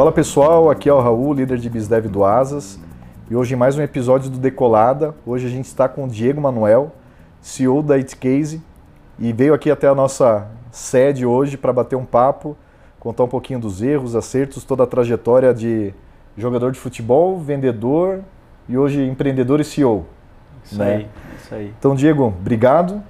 Fala pessoal, aqui é o Raul, líder de BizDev do Asas. E hoje mais um episódio do Decolada. Hoje a gente está com o Diego Manuel, CEO da Itcase, e veio aqui até a nossa sede hoje para bater um papo, contar um pouquinho dos erros, acertos, toda a trajetória de jogador de futebol, vendedor e hoje empreendedor e CEO. Isso né? aí, isso aí. Então, Diego, obrigado.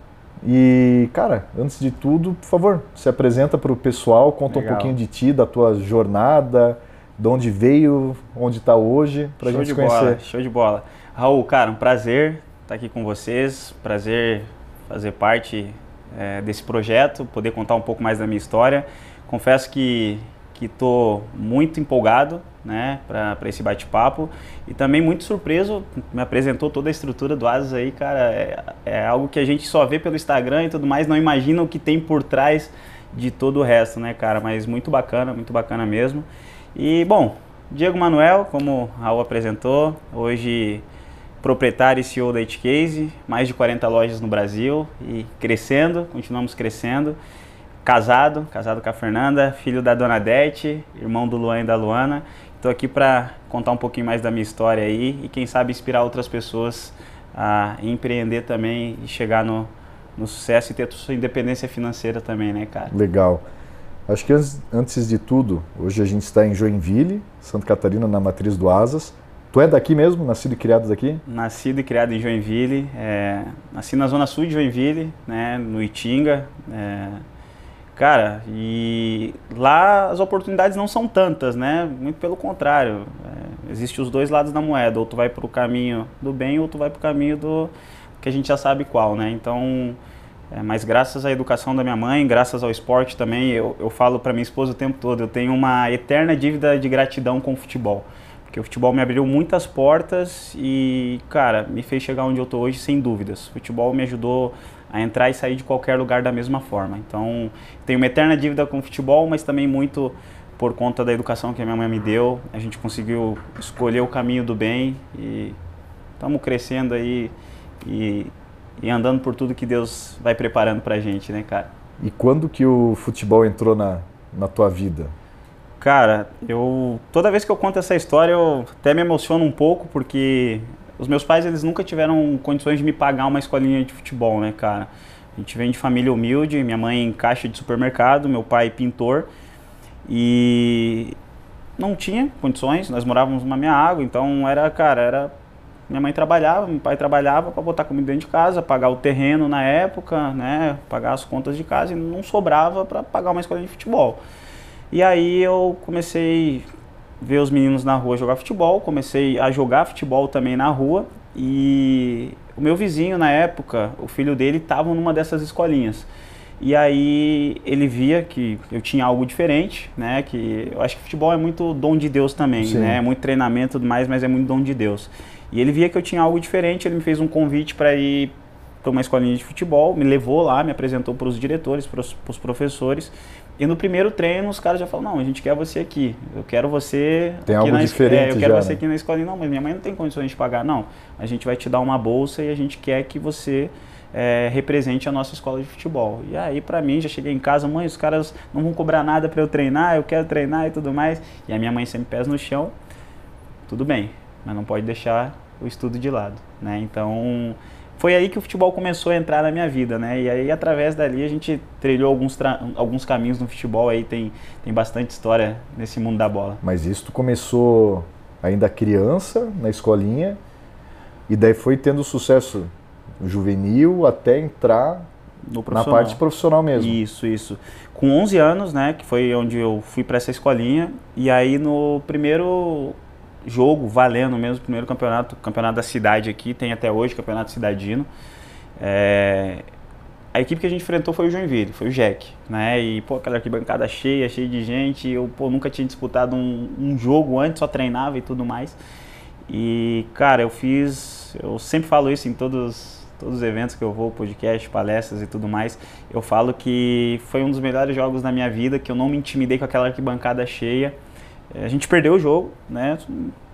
E, cara, antes de tudo, por favor, se apresenta para o pessoal, conta Legal. um pouquinho de ti, da tua jornada, de onde veio, onde está hoje, para a gente conhecer. Bola, show de bola. Raul, cara, um prazer estar aqui com vocês, prazer fazer parte é, desse projeto, poder contar um pouco mais da minha história. Confesso que que estou muito empolgado né, para esse bate-papo e também muito surpreso, me apresentou toda a estrutura do Asas aí, cara, é, é, algo que a gente só vê pelo Instagram e tudo mais, não imagina o que tem por trás de todo o resto, né, cara, mas muito bacana, muito bacana mesmo. E, bom, Diego Manuel, como o Raul apresentou, hoje proprietário e CEO da Itcase, mais de 40 lojas no Brasil e crescendo, continuamos crescendo casado, casado com a Fernanda, filho da Dona Dete, irmão do Luan e da Luana. Estou aqui para contar um pouquinho mais da minha história aí e quem sabe inspirar outras pessoas a empreender também e chegar no, no sucesso e ter sua independência financeira também, né, cara? Legal. Acho que antes, de tudo, hoje a gente está em Joinville, Santa Catarina, na matriz do Asas. Tu é daqui mesmo? Nascido e criado daqui? Nascido e criado em Joinville. É, nasci na zona sul de Joinville, né, no Itinga. É, Cara, e lá as oportunidades não são tantas, né? Muito pelo contrário. É, Existem os dois lados da moeda. Ou tu vai para o caminho do bem ou tu vai para o caminho do que a gente já sabe qual, né? Então, é, mas graças à educação da minha mãe, graças ao esporte também, eu, eu falo para minha esposa o tempo todo, eu tenho uma eterna dívida de gratidão com o futebol. Porque o futebol me abriu muitas portas e, cara, me fez chegar onde eu tô hoje sem dúvidas. O futebol me ajudou a entrar e sair de qualquer lugar da mesma forma. Então, tenho uma eterna dívida com o futebol, mas também muito por conta da educação que a minha mãe me deu. A gente conseguiu escolher o caminho do bem e estamos crescendo aí e, e, andando por tudo que Deus vai preparando para a gente, né, cara? E quando que o futebol entrou na, na tua vida? Cara, eu toda vez que eu conto essa história eu até me emociono um pouco porque os meus pais, eles nunca tiveram condições de me pagar uma escolinha de futebol, né, cara? A gente vem de família humilde, minha mãe caixa de supermercado, meu pai pintor. E não tinha condições, nós morávamos numa minha água, então era, cara, era minha mãe trabalhava, meu pai trabalhava para botar comida dentro de casa, pagar o terreno na época, né, pagar as contas de casa e não sobrava para pagar uma escola de futebol. E aí eu comecei ver os meninos na rua jogar futebol, comecei a jogar futebol também na rua e o meu vizinho na época, o filho dele estava numa dessas escolinhas. E aí ele via que eu tinha algo diferente, né? Que eu acho que futebol é muito dom de Deus também, Sim. né? É muito treinamento e tudo mais, mas é muito dom de Deus. E ele via que eu tinha algo diferente, ele me fez um convite para ir para uma escolinha de futebol, me levou lá, me apresentou para os diretores, para os professores e no primeiro treino os caras já falam, não, a gente quer você aqui. Eu quero você. Tem algo na diferente. É, eu quero já, você né? aqui na escola. Não, mas minha mãe não tem condições de pagar. Não. A gente vai te dar uma bolsa e a gente quer que você é, represente a nossa escola de futebol. E aí, para mim, já cheguei em casa, mãe, os caras não vão cobrar nada para eu treinar, eu quero treinar e tudo mais. E a minha mãe sempre pés no chão. Tudo bem, mas não pode deixar o estudo de lado, né? Então, foi aí que o futebol começou a entrar na minha vida, né? E aí, através dali, a gente trilhou alguns, alguns caminhos no futebol, aí tem, tem bastante história nesse mundo da bola. Mas isso tu começou ainda criança, na escolinha, e daí foi tendo sucesso juvenil até entrar na parte profissional mesmo. Isso, isso. Com 11 anos, né, que foi onde eu fui para essa escolinha, e aí no primeiro jogo valendo mesmo, primeiro campeonato, campeonato da cidade aqui, tem até hoje, campeonato cidadino. É, a equipe que a gente enfrentou foi o Joinville, foi o Jack, né? E, pô, aquela arquibancada cheia, cheia de gente. Eu, pô, nunca tinha disputado um, um, jogo antes, só treinava e tudo mais. E, cara, eu fiz. Eu sempre falo isso em todos, todos os eventos que eu vou, podcast, palestras e tudo mais. Eu falo que foi um dos melhores jogos da minha vida, que eu não me intimidei com aquela arquibancada cheia. A gente perdeu o jogo, né?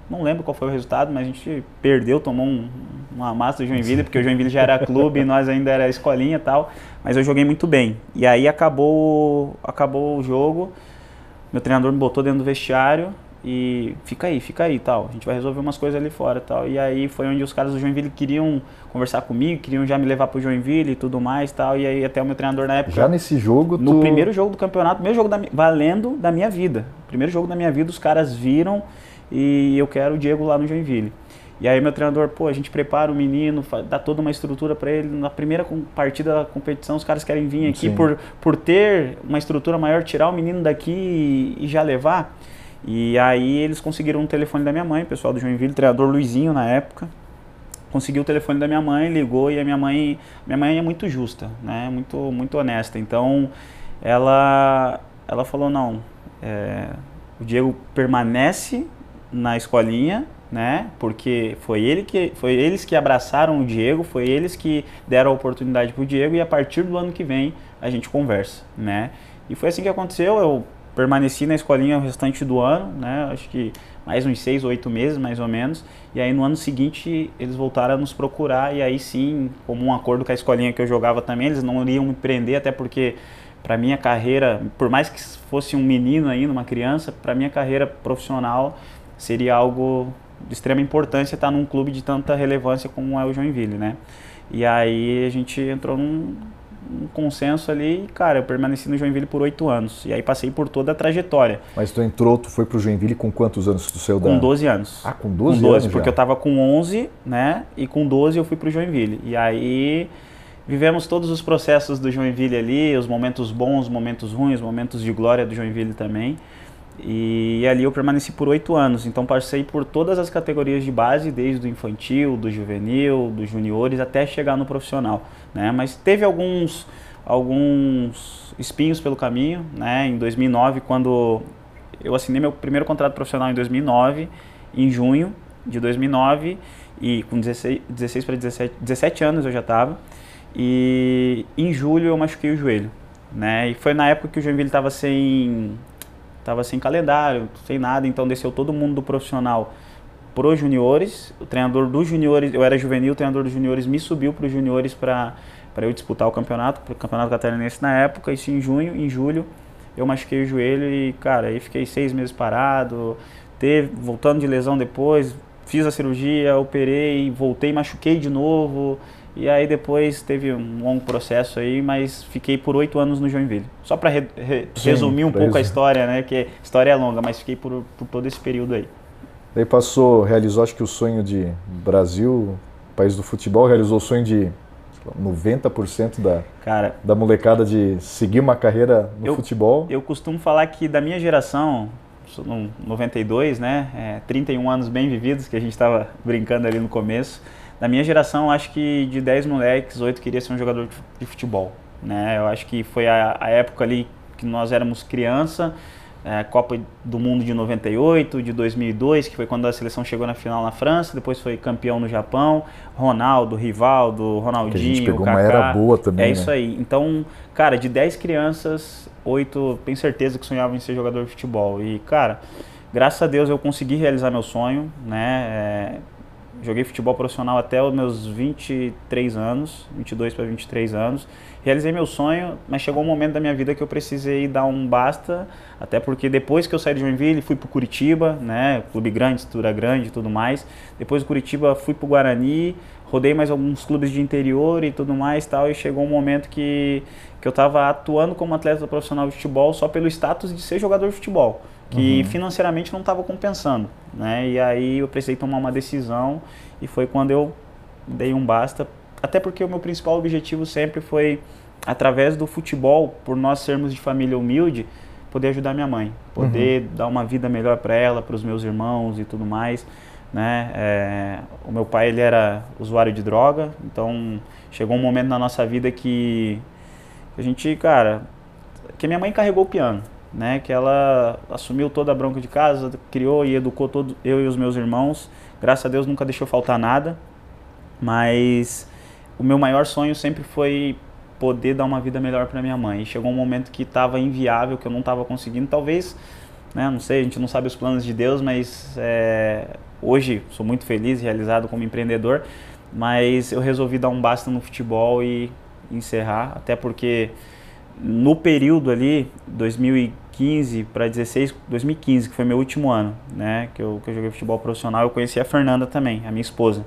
Não lembro qual foi o resultado, mas a gente perdeu, tomou um, uma massa do Joinville, porque o Joinville já era clube e nós ainda era escolinha e tal. Mas eu joguei muito bem. E aí acabou, acabou o jogo, meu treinador me botou dentro do vestiário e fica aí, fica aí tal. A gente vai resolver umas coisas ali fora tal. E aí foi onde os caras do Joinville queriam conversar comigo, queriam já me levar pro Joinville e tudo mais tal. E aí até o meu treinador na época. Já nesse jogo, No primeiro jogo do campeonato, primeiro jogo da, valendo da minha vida. Primeiro jogo da minha vida, os caras viram e eu quero o Diego lá no Joinville. E aí meu treinador, pô, a gente prepara o menino, dá toda uma estrutura para ele. Na primeira partida da competição, os caras querem vir aqui por, por ter uma estrutura maior, tirar o menino daqui e, e, já levar. E aí eles conseguiram um telefone da minha mãe, pessoal do Joinville, treinador Luizinho na época. Conseguiu o telefone da minha mãe, ligou e a minha mãe, minha mãe é muito justa, né? Muito, muito honesta. Então ela, ela falou não, é, o Diego permanece na escolinha né? Porque foi ele que foi eles que abraçaram o Diego, foi eles que deram a oportunidade para o Diego e a partir do ano que vem a gente conversa, né? E foi assim que aconteceu. Eu permaneci na escolinha o restante do ano, né? Acho que mais uns seis ou oito meses, mais ou menos. E aí no ano seguinte eles voltaram a nos procurar e aí sim, como um acordo com a escolinha que eu jogava também, eles não iriam me prender até porque para minha carreira, por mais que fosse um menino ainda, uma criança, para minha carreira profissional seria algo de extrema importância estar num clube de tanta relevância como é o Joinville, né? E aí a gente entrou num, num consenso ali e, cara, eu permaneci no Joinville por oito anos. E aí passei por toda a trajetória. Mas tu entrou, tu foi pro Joinville com quantos anos tu saiu da... Com 12 anos. Ah, com 12 com 12 anos porque já. eu tava com 11, né? E com 12 eu fui pro Joinville. E aí vivemos todos os processos do Joinville ali, os momentos bons, os momentos ruins, os momentos de glória do Joinville também. E ali eu permaneci por oito anos, então passei por todas as categorias de base, desde o infantil, do juvenil, dos juniores, até chegar no profissional. Né? Mas teve alguns, alguns espinhos pelo caminho. Né? Em 2009, quando eu assinei meu primeiro contrato profissional em 2009, em junho de 2009, e com 16, 16 para 17, 17 anos eu já estava. E em julho eu machuquei o joelho. Né? E foi na época que o Joinville estava sem Tava sem calendário, sem nada, então desceu todo mundo do profissional pro juniores. O treinador dos juniores, eu era juvenil, o treinador dos juniores me subiu para os juniores para eu disputar o campeonato, o campeonato catarinense na época. Isso em junho, em julho, eu machuquei o joelho e, cara, aí fiquei seis meses parado, teve, voltando de lesão depois, fiz a cirurgia, operei, voltei, machuquei de novo. E aí depois teve um longo processo aí, mas fiquei por oito anos no Joinville. Só para re, re, resumir um pouco a história, né? Que a história é longa, mas fiquei por, por todo esse período aí. Daí passou, realizou acho que o sonho de Brasil, país do futebol, realizou o sonho de 90% da, Cara, da molecada de seguir uma carreira no eu, futebol. Eu costumo falar que da minha geração, no 92, né? É, 31 anos bem vividos, que a gente estava brincando ali no começo da minha geração, acho que de 10 moleques, 8 queria ser um jogador de futebol. Né? Eu acho que foi a, a época ali que nós éramos criança, é, Copa do Mundo de 98, de 2002, que foi quando a seleção chegou na final na França, depois foi campeão no Japão, Ronaldo, Rivaldo, Ronaldinho, que a gente pegou Kaká. uma era boa também, É né? isso aí. Então, cara, de 10 crianças, 8 tenho certeza que sonhavam em ser jogador de futebol. E, cara, graças a Deus eu consegui realizar meu sonho, né? É, joguei futebol profissional até os meus 23 anos, 22 para 23 anos. Realizei meu sonho, mas chegou um momento da minha vida que eu precisei dar um basta, até porque depois que eu saí de Joinville, fui para Curitiba, né, clube grande, estrutura grande e tudo mais. Depois do Curitiba, fui para o Guarani, rodei mais alguns clubes de interior e tudo mais, tal, e chegou um momento que que eu estava atuando como atleta profissional de futebol só pelo status de ser jogador de futebol que uhum. financeiramente não estava compensando, né? E aí eu precisei tomar uma decisão e foi quando eu dei um basta, até porque o meu principal objetivo sempre foi através do futebol, por nós sermos de família humilde, poder ajudar minha mãe, poder uhum. dar uma vida melhor para ela, para os meus irmãos e tudo mais, né? É, o meu pai ele era usuário de droga, então chegou um momento na nossa vida que a gente, cara, que minha mãe carregou o piano né, que ela assumiu toda a bronca de casa, criou e educou todo, eu e os meus irmãos. Graças a Deus nunca deixou faltar nada, mas o meu maior sonho sempre foi poder dar uma vida melhor para minha mãe. E chegou um momento que estava inviável, que eu não estava conseguindo. Talvez, né, não sei, a gente não sabe os planos de Deus, mas é, hoje sou muito feliz, realizado como empreendedor, mas eu resolvi dar um basta no futebol e encerrar, até porque no período ali, 2015 2015 para 16, 2015, que foi meu último ano, né, que eu, que eu joguei futebol profissional, eu conheci a Fernanda também, a minha esposa.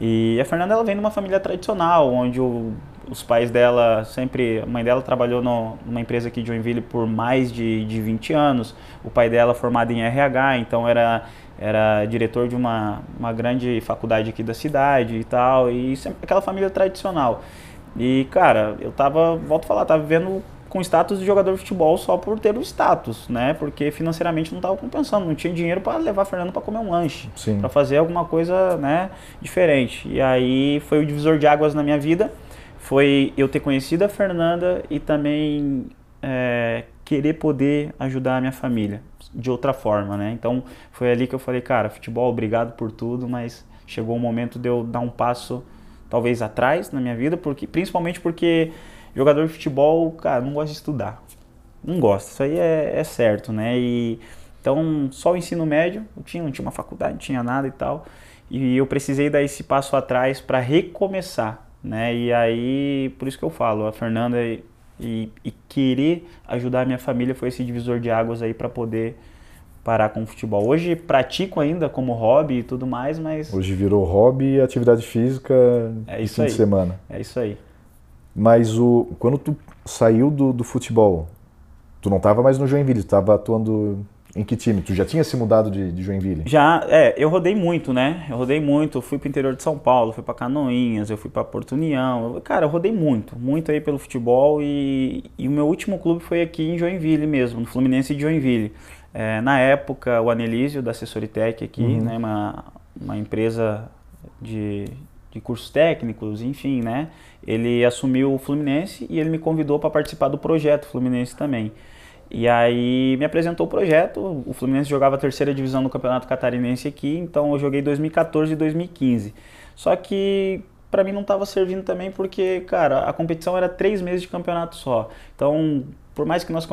E a Fernanda ela vem de uma família tradicional, onde o, os pais dela sempre. A mãe dela trabalhou no, numa empresa aqui de Joinville por mais de, de 20 anos. O pai dela formado em RH, então era, era diretor de uma, uma grande faculdade aqui da cidade e tal. E sempre aquela família tradicional. E, cara, eu tava, volto a falar, tava vivendo com status de jogador de futebol só por ter o status, né? Porque financeiramente não estava compensando, não tinha dinheiro para levar a Fernando para comer um lanche, para fazer alguma coisa, né, diferente. E aí foi o divisor de águas na minha vida, foi eu ter conhecido a Fernanda e também é, querer poder ajudar a minha família de outra forma, né? Então foi ali que eu falei, cara, futebol, obrigado por tudo, mas chegou o momento de eu dar um passo talvez atrás na minha vida, porque principalmente porque Jogador de futebol, cara, não gosta de estudar. Não gosta, isso aí é, é certo, né? E, então, só o ensino médio, eu tinha, não tinha uma faculdade, não tinha nada e tal. E eu precisei dar esse passo atrás para recomeçar, né? E aí, por isso que eu falo, a Fernanda e, e, e querer ajudar a minha família foi esse divisor de águas aí para poder parar com o futebol. Hoje pratico ainda como hobby e tudo mais, mas... Hoje virou hobby e atividade física é isso fim aí. de semana. É isso aí. Mas o, quando tu saiu do, do futebol, tu não estava mais no Joinville, tu estava atuando em que time? Tu já tinha se mudado de, de, Joinville? Já, é, eu rodei muito, né? Eu rodei muito, eu fui pro interior de São Paulo, fui para Canoinhas, eu fui para Porto União. Eu, cara, eu rodei muito, muito aí pelo futebol e, e, o meu último clube foi aqui em Joinville mesmo, no Fluminense de Joinville. É, na época, o Anelísio da Assessoritec aqui, uhum. né? Uma, uma empresa de, de cursos técnicos, enfim, né? Ele assumiu o Fluminense e ele me convidou para participar do projeto Fluminense também. E aí me apresentou o projeto. O Fluminense jogava a terceira divisão no Campeonato Catarinense aqui, então eu joguei 2014 e 2015. Só que para mim não estava servindo também porque, cara, a competição era três meses de campeonato só. Então, por mais que nós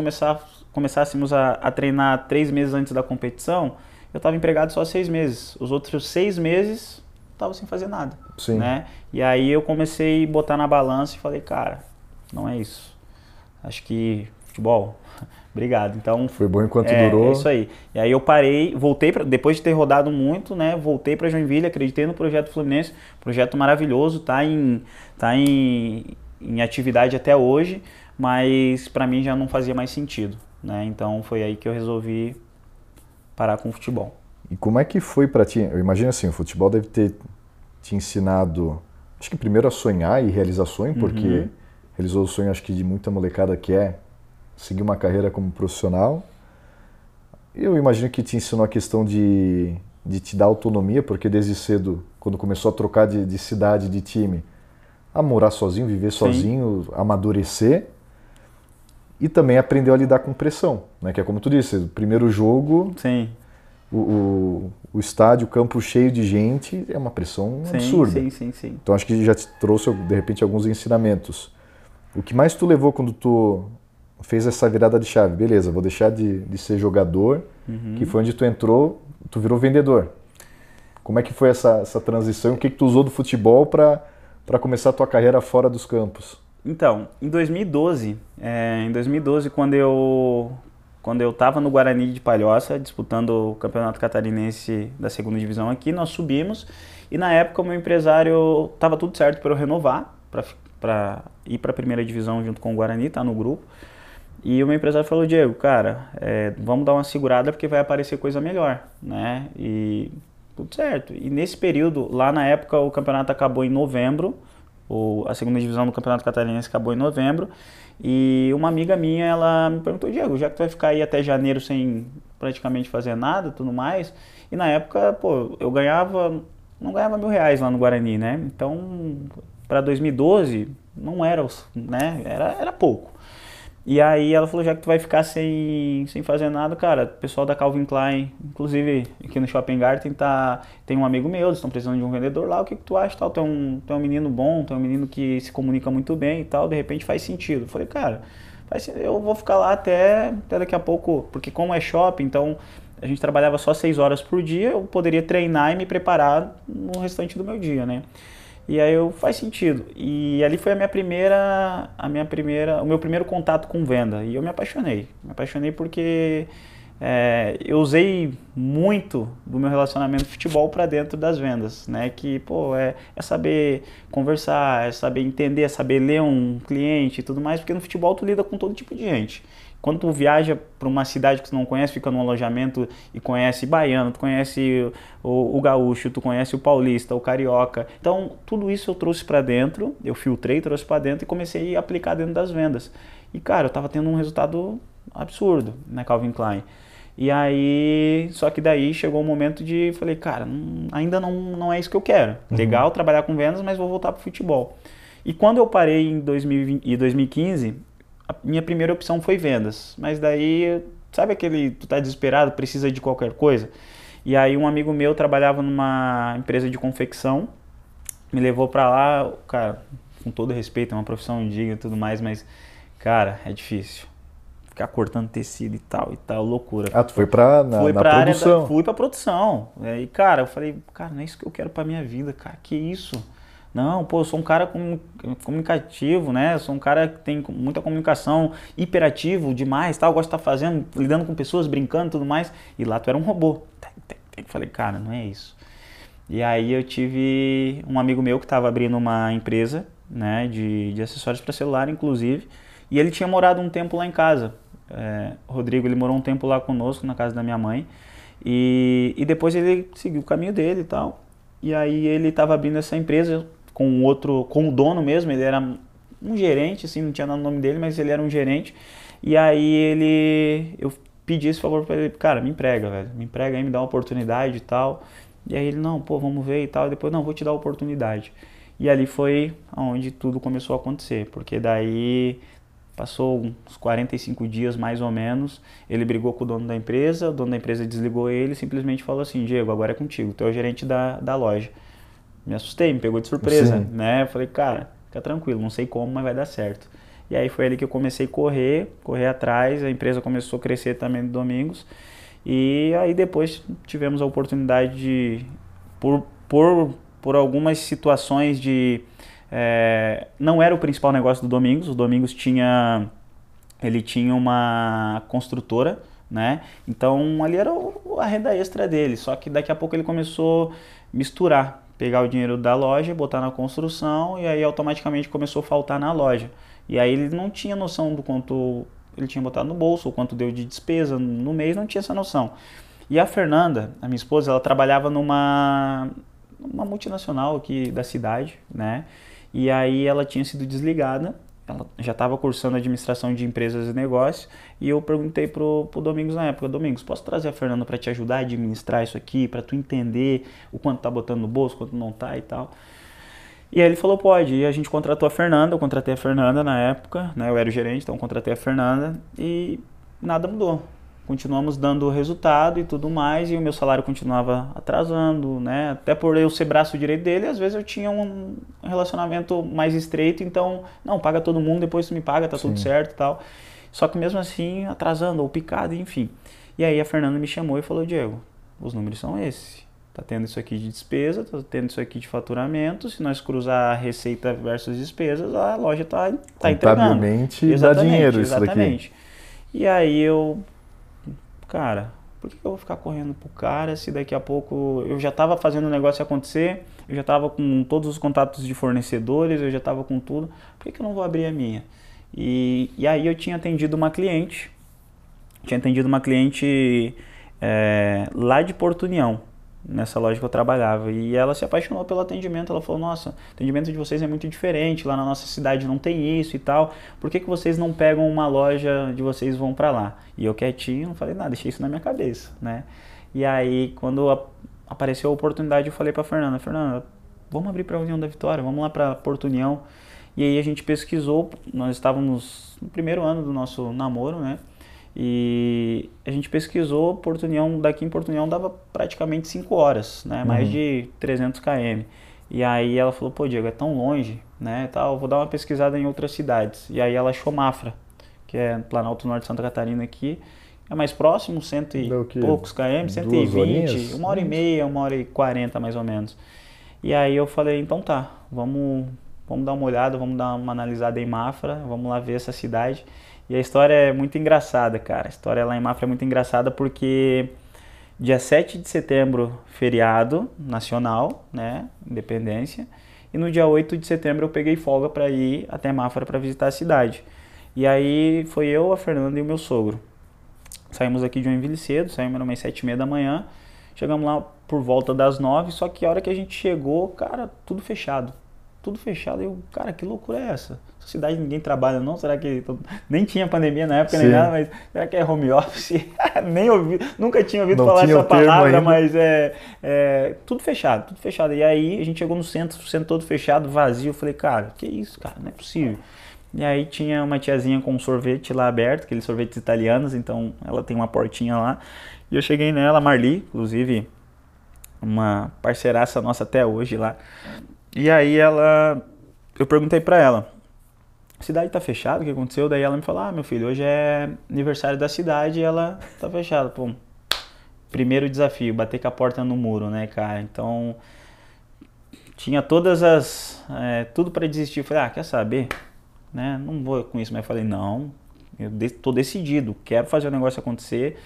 começássemos a, a treinar três meses antes da competição, eu estava empregado só seis meses. Os outros seis meses estava sem fazer nada. Sim. Né? E aí eu comecei a botar na balança e falei, cara, não é isso. Acho que futebol, obrigado. Então foi bom enquanto é, durou. É isso aí. E aí eu parei, voltei pra, depois de ter rodado muito, né? Voltei para Joinville, acreditei no projeto Fluminense, projeto maravilhoso, tá em tá em, em atividade até hoje, mas para mim já não fazia mais sentido, né? Então foi aí que eu resolvi parar com o futebol. E como é que foi para ti? Eu imagino assim, o futebol deve ter te ensinado, acho que primeiro a sonhar e realizar sonho, porque uhum. realizou o sonho, acho que de muita molecada que é seguir uma carreira como profissional. Eu imagino que te ensinou a questão de, de te dar autonomia, porque desde cedo, quando começou a trocar de, de cidade, de time, a morar sozinho, viver Sim. sozinho, amadurecer e também aprendeu a lidar com pressão, né? Que é como tu disse, o primeiro jogo, Sim o, o, o, estádio, o campo cheio de gente, é uma pressão sim, absurda. Sim, sim, sim. Então acho que já te trouxe, de repente, alguns ensinamentos. O que mais tu levou quando tu fez essa virada de chave? Beleza, vou deixar de, de ser jogador, uhum. que foi onde tu entrou, tu virou vendedor. Como é que foi essa, essa transição? O que, que tu usou do futebol para começar a tua carreira fora dos campos? Então, em 2012, é, em 2012, quando eu quando eu estava no Guarani de Palhoça, disputando o Campeonato Catarinense da segunda divisão aqui, nós subimos e na época o meu empresário estava tudo certo para eu renovar, para ir para a primeira divisão junto com o Guarani, tá no grupo. E o meu empresário falou, Diego, cara, é, vamos dar uma segurada porque vai aparecer coisa melhor, né? E tudo certo. E nesse período, lá na época, o campeonato acabou em novembro, o, a segunda divisão do Campeonato Catarinense acabou em novembro, e uma amiga minha, ela me perguntou, Diego, já que tu vai ficar aí até janeiro sem praticamente fazer nada, tudo mais, e na época, pô, eu ganhava, não ganhava mil reais lá no Guarani, né? Então, para 2012, não era, né? Era, era pouco. E aí ela falou, já que tu vai ficar sem, sem fazer nada, cara, o pessoal da Calvin Klein, inclusive aqui no Shopping Garden, tá, tem um amigo meu, eles estão precisando de um vendedor lá, o que, que tu acha? Tal? Tu, é um, tu é um menino bom, tu é um menino que se comunica muito bem e tal, de repente faz sentido. Eu falei, cara, faz, eu vou ficar lá até, até daqui a pouco, porque como é shopping, então a gente trabalhava só seis horas por dia, eu poderia treinar e me preparar no restante do meu dia, né? E aí eu faz sentido. E ali foi a minha primeira, a minha primeira, o meu primeiro contato com venda. E eu me apaixonei. Me apaixonei porque é, eu usei muito do meu relacionamento futebol para dentro das vendas, né? Que pô é, é, saber conversar, é saber entender, é saber ler um cliente e tudo mais, porque no futebol tu lida com todo tipo de gente. Quando tu viaja para uma cidade que tu não conhece, fica num alojamento e conhece baiano, tu conhece o, o, gaúcho, tu conhece o paulista, o carioca. Então, tudo isso eu trouxe para dentro, eu filtrei, trouxe para dentro e comecei a aplicar dentro das vendas. E, cara, eu estava tendo um resultado absurdo na Calvin Klein. E aí, só que daí chegou o um momento de, falei, cara, não, ainda não, não é isso que eu quero. Uhum. Legal trabalhar com vendas, mas vou voltar para futebol. E quando eu parei em 2020, 2015, a minha primeira opção foi vendas. Mas daí, sabe aquele, tu tá desesperado, precisa de qualquer coisa? E aí um amigo meu trabalhava numa empresa de confecção, me levou para lá, cara, com todo respeito, é uma profissão digna e tudo mais, mas, cara, é difícil. Ficar cortando tecido e tal, e tal, loucura. Ah, tu foi pra, na, fui na pra produção? Da, fui pra produção. E, cara, eu falei, cara, não é isso que eu quero pra minha vida, cara, que isso? Não, pô, eu sou um cara comunicativo, né? Eu sou um cara que tem muita comunicação, hiperativo demais, tal, gosto de estar fazendo, lidando com pessoas, brincando e tudo mais. E lá tu era um robô. Falei, cara, não é isso. E aí eu tive um amigo meu que estava abrindo uma empresa, né, de, de acessórios para celular, inclusive, e ele tinha morado um tempo lá em casa. É, Rodrigo, ele morou um tempo lá conosco, na casa da minha mãe, e, e depois ele seguiu o caminho dele e tal. E aí ele estava abrindo essa empresa com outro, com o dono mesmo, ele era um gerente, assim, não tinha o nome dele, mas ele era um gerente. E aí ele, eu pedi esse favor para ele, cara, me emprega, velho, me emprega aí, me dá uma oportunidade e tal. E aí ele, não, pô, vamos ver e tal. E depois, não, vou te dar a oportunidade. E ali foi onde tudo começou a acontecer, porque daí passou uns 45 dias mais ou menos, ele brigou com o dono da empresa, o dono da empresa desligou ele e simplesmente falou assim, Diego, agora é contigo, tu é o gerente da, da loja me assustei, me pegou de surpresa, Sim. né? Eu falei, cara, fica tranquilo, não sei como, mas vai dar certo. E aí foi ali que eu comecei a correr, correr atrás, a empresa começou a crescer também no Domingos. E aí depois tivemos a oportunidade de, por, por, por algumas situações de... É, não era o principal negócio do Domingos, o Domingos tinha... Ele tinha uma construtora, né? Então ali era a renda extra dele, só que daqui a pouco ele começou a misturar pegar o dinheiro da loja, botar na construção e aí automaticamente começou a faltar na loja. E aí ele não tinha noção do quanto ele tinha botado no bolso, ou quanto deu de despesa no mês, não tinha essa noção. E a Fernanda, a minha esposa, ela trabalhava numa uma multinacional aqui da cidade, né? E aí ela tinha sido desligada ela já estava cursando administração de empresas e negócios e eu perguntei pro, pro Domingos na época, Domingos, posso trazer a Fernanda para te ajudar a administrar isso aqui, para tu entender o quanto tá botando no bolso, quanto não tá e tal. E aí ele falou, pode. E a gente contratou a Fernanda, eu contratei a Fernanda na época, né? Eu era o gerente, então contratei a Fernanda e nada mudou continuamos dando resultado e tudo mais, e o meu salário continuava atrasando, né? Até por eu ser braço direito dele, às vezes eu tinha um relacionamento mais estreito, então, não, paga todo mundo, depois tu me paga, tá Sim. tudo certo e tal. Só que mesmo assim, atrasando, ou picado, enfim. E aí a Fernanda me chamou e falou, Diego, os números são esses. Tá tendo isso aqui de despesa, tá tendo isso aqui de faturamento. Se nós cruzar receita versus despesas, a loja tá, tá entregando. Contabilmente dá dinheiro isso exatamente. daqui. E aí eu cara, por que eu vou ficar correndo pro cara se daqui a pouco eu já estava fazendo o negócio acontecer, eu já estava com todos os contatos de fornecedores, eu já estava com tudo, por que, que eu não vou abrir a minha? E, e aí eu tinha atendido uma cliente, tinha atendido uma cliente é, lá de Porto União, nessa loja que eu trabalhava. E ela se apaixonou pelo atendimento. Ela falou: Nossa, o atendimento de vocês é muito diferente. Lá na nossa cidade não tem isso e tal. Por que, que vocês não pegam uma loja de vocês vão para lá? E eu quietinho, não falei nada, deixei isso na minha cabeça, né? E aí, quando a, apareceu a oportunidade, eu falei para Fernanda: Fernanda, vamos abrir para a União da Vitória, vamos lá para Porto União. E aí a gente pesquisou, nós estávamos no primeiro ano do nosso namoro, né? E a gente pesquisou, Porto União, daqui em Porto União dava praticamente 5 horas, né? Mais uhum. de 300 km. E aí ela falou, pô Diego, é tão longe, né? Tal, vou dar uma pesquisada em outras cidades. E aí ela achou Mafra, que é Planalto Norte de Santa Catarina aqui. É mais próximo, cento e poucos km, 120, uma hora e meia, uma hora e quarenta mais ou menos. E aí eu falei, então tá, vamos, vamos dar uma olhada, vamos dar uma analisada em Mafra, vamos lá ver essa cidade. E a história é muito engraçada, cara. A história lá em Mafra é muito engraçada porque dia 7 de setembro, feriado nacional, né, independência, e no dia 8 de setembro eu peguei folga para ir até Mafra para visitar a cidade. E aí foi eu, a Fernanda e o meu sogro. Saímos aqui de Joinville cedo, saímos umas sete e meia da manhã, chegamos lá por volta das nove, só que a hora que a gente chegou, cara, tudo fechado. Tudo fechado. Eu, cara, que loucura é essa? Essa cidade ninguém trabalha não? Será que... Nem tinha pandemia na época, Sim. nem nada, mas será que é home office? nem ouvi, nunca tinha ouvido não falar essa palavra, mas é, é, tudo fechado, tudo fechado. E aí a gente chegou no centro, o centro todo fechado, vazio. Eu falei, cara, que isso, cara, não é possível. E aí tinha uma tiazinha com um sorvete lá aberto, aqueles sorvetes italianos, então ela tem uma portinha lá. E eu cheguei nela, Marli, inclusive uma parceiraça nossa até hoje lá. E aí ela, eu perguntei para ela, cidade tá fechada, o que aconteceu? Daí ela me falou, ah, meu filho, hoje é aniversário da cidade e ela tá fechada. Pô, primeiro desafio, bater com a porta no muro, né, cara? Então, tinha todas as, é, tudo para desistir. Eu falei, ah, quer saber? né? Não vou com isso, mas falei, não, eu tô decidido, quero fazer o negócio acontecer.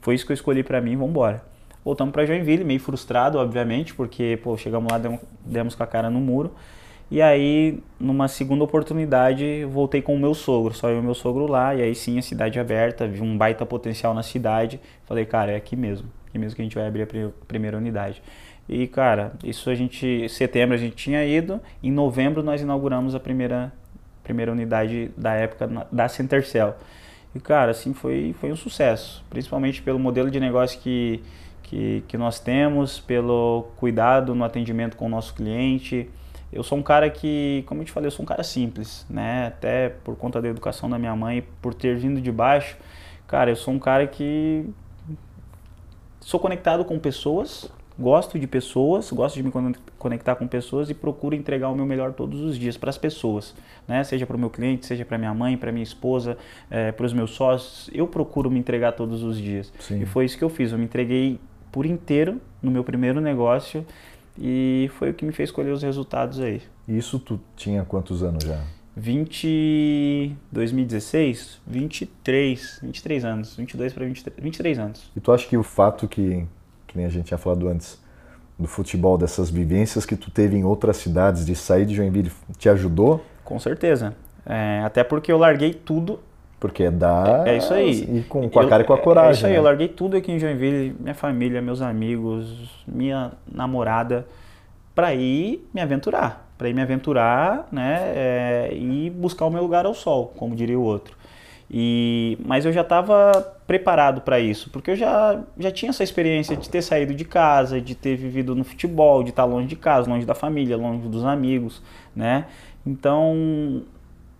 Foi isso que eu escolhi para mim, vamos embora. Voltamos para Joinville, meio frustrado, obviamente, porque pô, chegamos lá, demos, com a cara no muro. E aí, numa segunda oportunidade, voltei com o meu sogro, só eu e o meu sogro lá, e aí sim a cidade aberta, vi um baita potencial na cidade. Falei, cara, é aqui mesmo, aqui mesmo que a gente vai abrir a primeira unidade. E, cara, isso a gente, setembro a gente tinha ido, em novembro nós inauguramos a primeira primeira unidade da época da Centercell. E cara, assim, foi, foi um sucesso, principalmente pelo modelo de negócio que, que, que nós temos, pelo cuidado no atendimento com o nosso cliente. Eu sou um cara que, como eu te falei, eu sou um cara simples, né? Até por conta da educação da minha mãe, por ter vindo de baixo, cara, eu sou um cara que sou conectado com pessoas, gosto de pessoas, gosto de me conectar com pessoas e procuro entregar o meu melhor todos os dias para as pessoas, né? Seja para o meu cliente, seja para minha mãe, para minha esposa, é, para os meus sócios, eu procuro me entregar todos os dias. Sim. E foi isso que eu fiz. Eu me entreguei por inteiro no meu primeiro negócio e foi o que me fez colher os resultados aí. Isso tu tinha quantos anos já? 20 2016, 23, 23 anos, 22 para 23, 23 anos. E tu acha que o fato que que nem a gente tinha falado antes, do futebol, dessas vivências que tu teve em outras cidades, de sair de Joinville, te ajudou? Com certeza. É, até porque eu larguei tudo. Porque é dar. É, é isso aí. E com, com a cara e com a coragem. É isso aí, né? eu larguei tudo aqui em Joinville, minha família, meus amigos, minha namorada, para ir me aventurar. Para ir me aventurar, né? É, e buscar o meu lugar ao sol, como diria o outro. E, mas eu já estava preparado para isso, porque eu já, já tinha essa experiência de ter saído de casa, de ter vivido no futebol, de estar longe de casa, longe da família, longe dos amigos, né? Então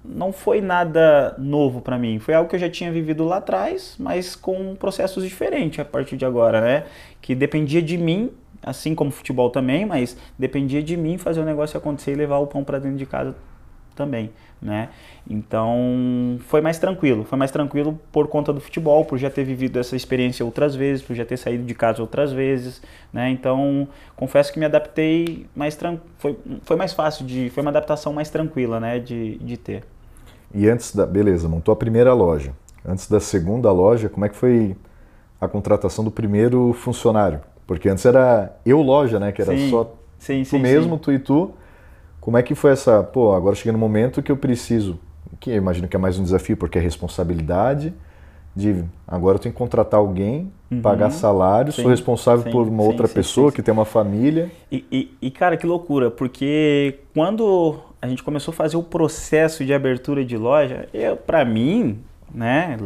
não foi nada novo para mim, foi algo que eu já tinha vivido lá atrás, mas com processos diferentes a partir de agora, né? Que dependia de mim, assim como futebol também, mas dependia de mim fazer o negócio acontecer e levar o pão para dentro de casa também, né? Então foi mais tranquilo, foi mais tranquilo por conta do futebol, por já ter vivido essa experiência outras vezes, por já ter saído de casa outras vezes, né? Então confesso que me adaptei mais tran foi, foi mais fácil de, foi uma adaptação mais tranquila, né? De, de ter. E antes da, beleza, montou a primeira loja. Antes da segunda loja, como é que foi a contratação do primeiro funcionário? Porque antes era eu loja, né? Que era sim, só sim, tu sim, mesmo, tu e tu. Como é que foi essa, pô, agora chega no momento que eu preciso, que eu imagino que é mais um desafio, porque é responsabilidade de agora eu tenho que contratar alguém, uhum. pagar salário, sim, sou responsável sim, por uma sim, outra pessoa que tem uma família. E, e, e, cara, que loucura, porque quando a gente começou a fazer o processo de abertura de loja, eu, para mim, né,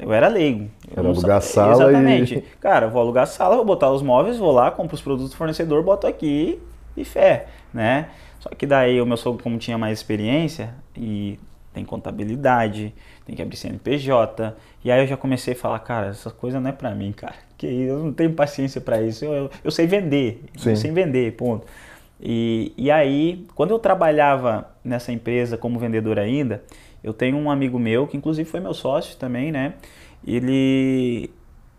eu era leigo. Era alugar a sala Exatamente. E... Cara, vou alugar sala, vou botar os móveis, vou lá, compro os produtos do fornecedor, boto aqui e fé, né? Só que daí o meu sogro, como tinha mais experiência, e tem contabilidade, tem que abrir CNPJ, e aí eu já comecei a falar, cara, essa coisa não é pra mim, cara, que eu não tenho paciência para isso, eu, eu, eu, sei vender, Sim. eu sei vender, ponto. E, e aí, quando eu trabalhava nessa empresa como vendedor ainda, eu tenho um amigo meu, que inclusive foi meu sócio também, né, ele,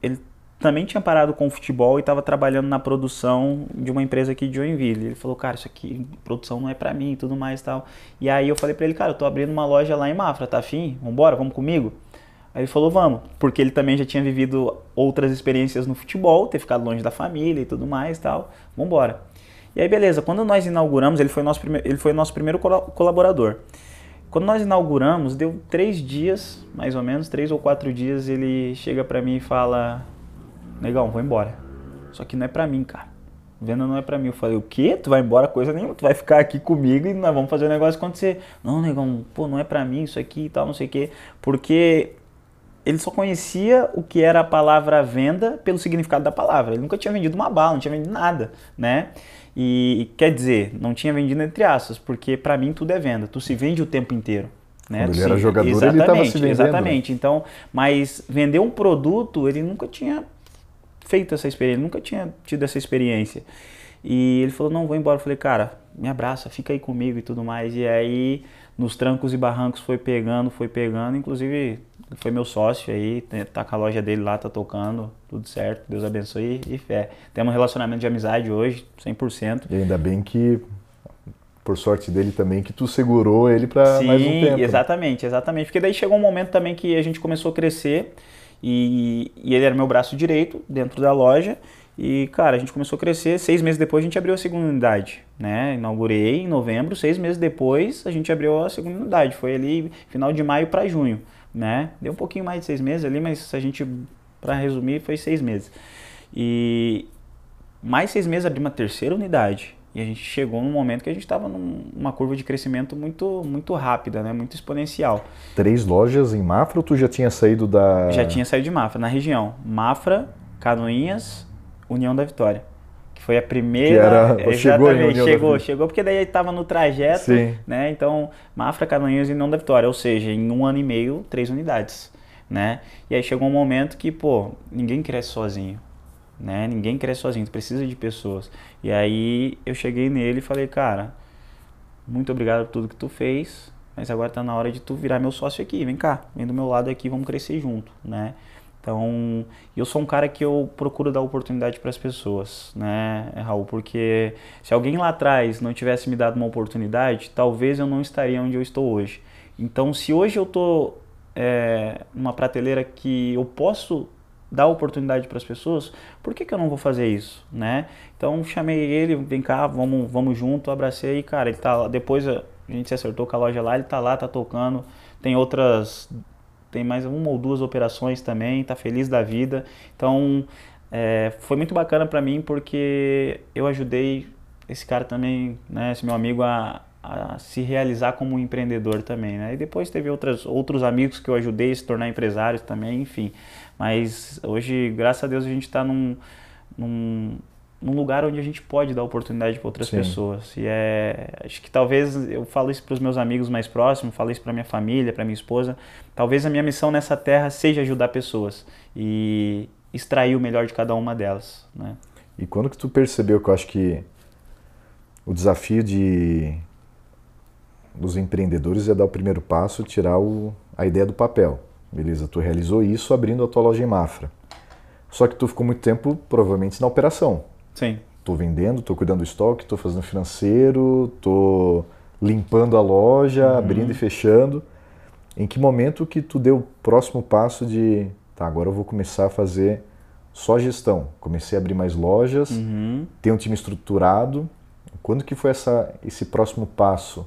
ele também tinha parado com o futebol e estava trabalhando na produção de uma empresa aqui de Joinville. Ele falou, cara, isso aqui, produção não é para mim e tudo mais e tal. E aí eu falei para ele, cara, eu tô abrindo uma loja lá em Mafra, tá afim? Vambora, vamos comigo? Aí ele falou, vamos, porque ele também já tinha vivido outras experiências no futebol, ter ficado longe da família e tudo mais e tal. Vambora. E aí, beleza, quando nós inauguramos, ele foi nosso, prime ele foi nosso primeiro colaborador. Quando nós inauguramos, deu três dias, mais ou menos, três ou quatro dias, ele chega para mim e fala: Negão, vou embora. Só que não é pra mim, cara. Venda não é pra mim. Eu falei: O quê? Tu vai embora? Coisa nenhuma. Tu vai ficar aqui comigo e nós vamos fazer o negócio acontecer. Não, negão, pô, não é pra mim isso aqui e tal, não sei o quê. Porque ele só conhecia o que era a palavra venda pelo significado da palavra. Ele nunca tinha vendido uma bala, não tinha vendido nada, né? E quer dizer, não tinha vendido entre aspas, porque para mim tudo é venda. Tu se vende o tempo inteiro. Né? Quando ele era jogador, exatamente, ele estava se vendendo. Exatamente. Então, mas vender um produto, ele nunca tinha feito essa experiência, nunca tinha tido essa experiência. E ele falou: "Não, vou embora". Eu falei: "Cara, me abraça, fica aí comigo e tudo mais". E aí, nos trancos e barrancos foi pegando, foi pegando, inclusive foi meu sócio aí, tá com a loja dele lá, tá tocando, tudo certo, Deus abençoe e fé. Temos um relacionamento de amizade hoje, 100%. E ainda bem que, por sorte dele também, que tu segurou ele para mais um tempo. exatamente, exatamente. Porque daí chegou um momento também que a gente começou a crescer e, e ele era meu braço direito dentro da loja. E, cara, a gente começou a crescer. Seis meses depois a gente abriu a segunda unidade, né? Inaugurei em novembro. Seis meses depois a gente abriu a segunda unidade. Foi ali final de maio para junho né? Deu um pouquinho mais de seis meses ali, mas a gente, para resumir, foi seis meses. E mais seis meses abri uma terceira unidade. E a gente chegou num momento que a gente estava numa curva de crescimento muito, muito rápida, né? muito exponencial. Três lojas em Mafra ou tu já tinha saído da. Já tinha saído de Mafra, na região. Mafra, Canoinhas, União da Vitória que foi a primeira. Que era, chegou, chegou, chegou, porque daí estava no trajeto, Sim. né? Então, Mafra, Caranhas e não da Vitória, ou seja, em um ano e meio, três unidades, né? E aí chegou um momento que, pô, ninguém cresce sozinho, né? Ninguém cresce sozinho, tu precisa de pessoas. E aí eu cheguei nele e falei, cara, muito obrigado por tudo que tu fez, mas agora tá na hora de tu virar meu sócio aqui, vem cá, vem do meu lado aqui, vamos crescer junto, né? Então, eu sou um cara que eu procuro dar oportunidade para as pessoas, né, Raul? Porque se alguém lá atrás não tivesse me dado uma oportunidade, talvez eu não estaria onde eu estou hoje. Então, se hoje eu estou é, numa prateleira que eu posso dar oportunidade para as pessoas, por que, que eu não vou fazer isso, né? Então, chamei ele, vem cá, vamos, vamos junto, abracei, cara, ele tá lá, depois a gente se acertou com a loja lá, ele tá lá, tá tocando, tem outras tem mais uma ou duas operações também, está feliz da vida. Então, é, foi muito bacana para mim porque eu ajudei esse cara também, né, esse meu amigo a, a se realizar como um empreendedor também, né? E depois teve outras, outros amigos que eu ajudei a se tornar empresários também, enfim. Mas hoje, graças a Deus, a gente está num, num, num lugar onde a gente pode dar oportunidade para outras Sim. pessoas. E é, acho que talvez eu falo isso para os meus amigos mais próximos, falo isso para minha família, para minha esposa. Talvez a minha missão nessa terra seja ajudar pessoas e extrair o melhor de cada uma delas, né? E quando que tu percebeu que eu acho que o desafio de dos empreendedores é dar o primeiro passo, tirar o, a ideia do papel. Beleza, tu realizou isso abrindo a tua loja em Mafra. Só que tu ficou muito tempo provavelmente na operação. Sim. Tô vendendo, tô cuidando do estoque, tô fazendo financeiro, tô limpando a loja, uhum. abrindo e fechando. Em que momento que tu deu o próximo passo de, tá, agora eu vou começar a fazer só gestão. Comecei a abrir mais lojas, uhum. ter um time estruturado. Quando que foi essa, esse próximo passo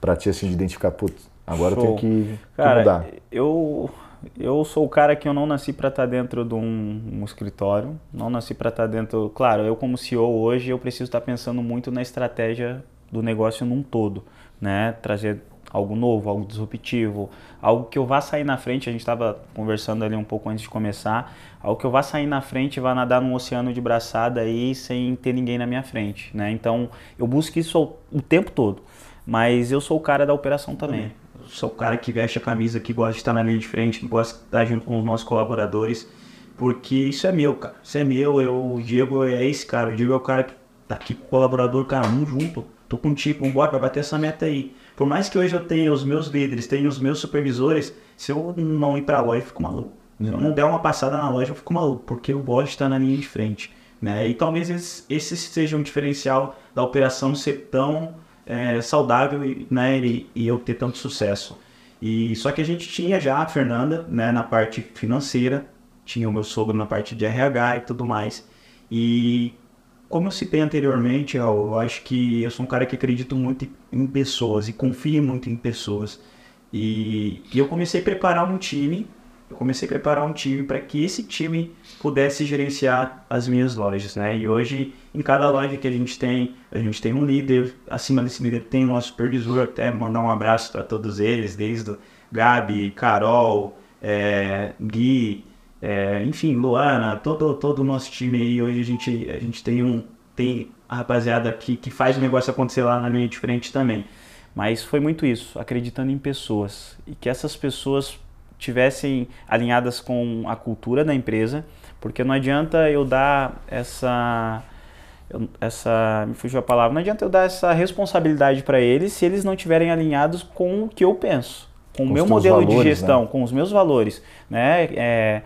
para ti assim de identificar, putz, agora Show. eu tenho que, Cara, que mudar? Eu eu sou o cara que eu não nasci para estar tá dentro de um, um escritório, não nasci para estar tá dentro. Claro, eu como CEO hoje eu preciso estar tá pensando muito na estratégia do negócio num todo, né? Trazer algo novo, algo disruptivo, algo que eu vá sair na frente. A gente estava conversando ali um pouco antes de começar, algo que eu vá sair na frente e vá nadar num oceano de braçada aí sem ter ninguém na minha frente, né? Então eu busco isso o tempo todo, mas eu sou o cara da operação também sou o cara que veste a camisa, que gosta de estar na linha de frente, que gosta de estar junto com os nossos colaboradores, porque isso é meu, cara. Isso é meu, eu, o Diego é esse cara. O Diego é o cara que tá aqui com o colaborador, cara, vamos junto. Tô contigo, vambora, vai bater essa meta aí. Por mais que hoje eu tenha os meus líderes, tenha os meus supervisores, se eu não ir pra loja, eu fico maluco. Se eu não der uma passada na loja, eu fico maluco, porque o boss está na linha de frente. Né? E talvez esse seja um diferencial da operação ser tão é, saudável né, e, e, eu ter tanto sucesso. E só que a gente tinha já a Fernanda né, na parte financeira, tinha o meu sogro na parte de RH e tudo mais. E como eu citei anteriormente, eu acho que eu sou um cara que acredito muito em pessoas e confio muito em pessoas. E, e eu comecei a preparar um time eu comecei a preparar um time para que esse time pudesse gerenciar as minhas lojas, né? E hoje, em cada loja que a gente tem, a gente tem um líder, acima desse líder tem o nosso supervisor, até mandar um abraço para todos eles, desde o Gabi, Carol, é, Gui, é, enfim, Luana, todo, todo o nosso time aí, hoje a gente, a gente tem um, tem a rapaziada que, que faz o negócio acontecer lá na linha de frente também. Mas foi muito isso, acreditando em pessoas. E que essas pessoas tivessem alinhadas com a cultura da empresa, porque não adianta eu dar essa essa me fugiu a palavra, não adianta eu dar essa responsabilidade para eles se eles não estiverem alinhados com o que eu penso, com, com o meu modelo valores, de gestão, né? com os meus valores, né? É,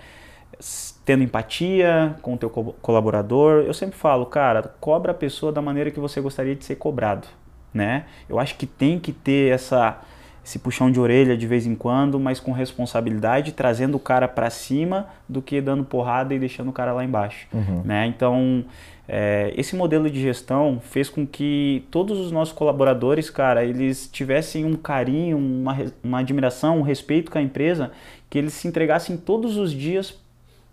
tendo empatia com o teu colaborador. Eu sempre falo, cara, cobra a pessoa da maneira que você gostaria de ser cobrado, né? Eu acho que tem que ter essa esse puxão de orelha de vez em quando, mas com responsabilidade, trazendo o cara para cima do que dando porrada e deixando o cara lá embaixo. Uhum. Né? Então, é, esse modelo de gestão fez com que todos os nossos colaboradores, cara, eles tivessem um carinho, uma, uma admiração, um respeito com a empresa, que eles se entregassem todos os dias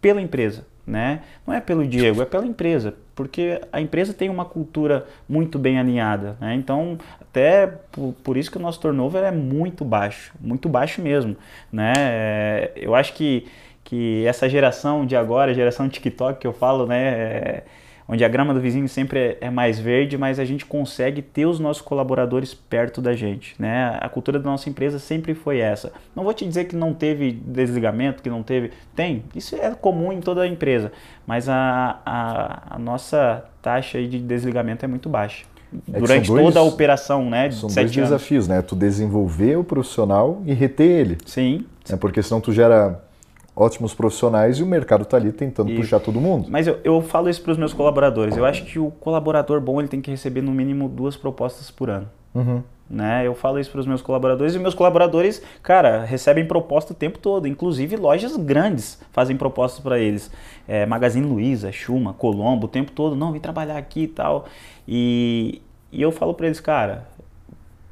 pela empresa né? Não é pelo Diego, é pela empresa, porque a empresa tem uma cultura muito bem alinhada, né? Então, até por, por isso que o nosso turnover é muito baixo, muito baixo mesmo, né? É, eu acho que, que essa geração de agora, geração TikTok que eu falo, né? É, onde a grama do vizinho sempre é, é, mais verde, mas a gente consegue ter os nossos colaboradores perto da gente, né? A cultura da nossa empresa sempre foi essa. Não vou te dizer que não teve desligamento, que não teve, tem, isso é comum em toda a empresa, mas a, a, a nossa taxa de desligamento é muito baixa. É Durante dois, toda a operação, né? são dois anos. desafios, né? Tu desenvolver o profissional e reter ele. Sim. É porque senão tu gera ótimos profissionais e o mercado está ali tentando e, puxar todo mundo. Mas eu, eu falo isso para os meus colaboradores. Eu acho que o colaborador bom ele tem que receber no mínimo duas propostas por ano. Uhum. Né? Eu falo isso para os meus colaboradores e meus colaboradores, cara, recebem proposta o tempo todo. Inclusive lojas grandes fazem propostas para eles. É, Magazine Luiza, Chuma, Colombo, o tempo todo. Não, vem trabalhar aqui e tal. E, e eu falo para eles, cara,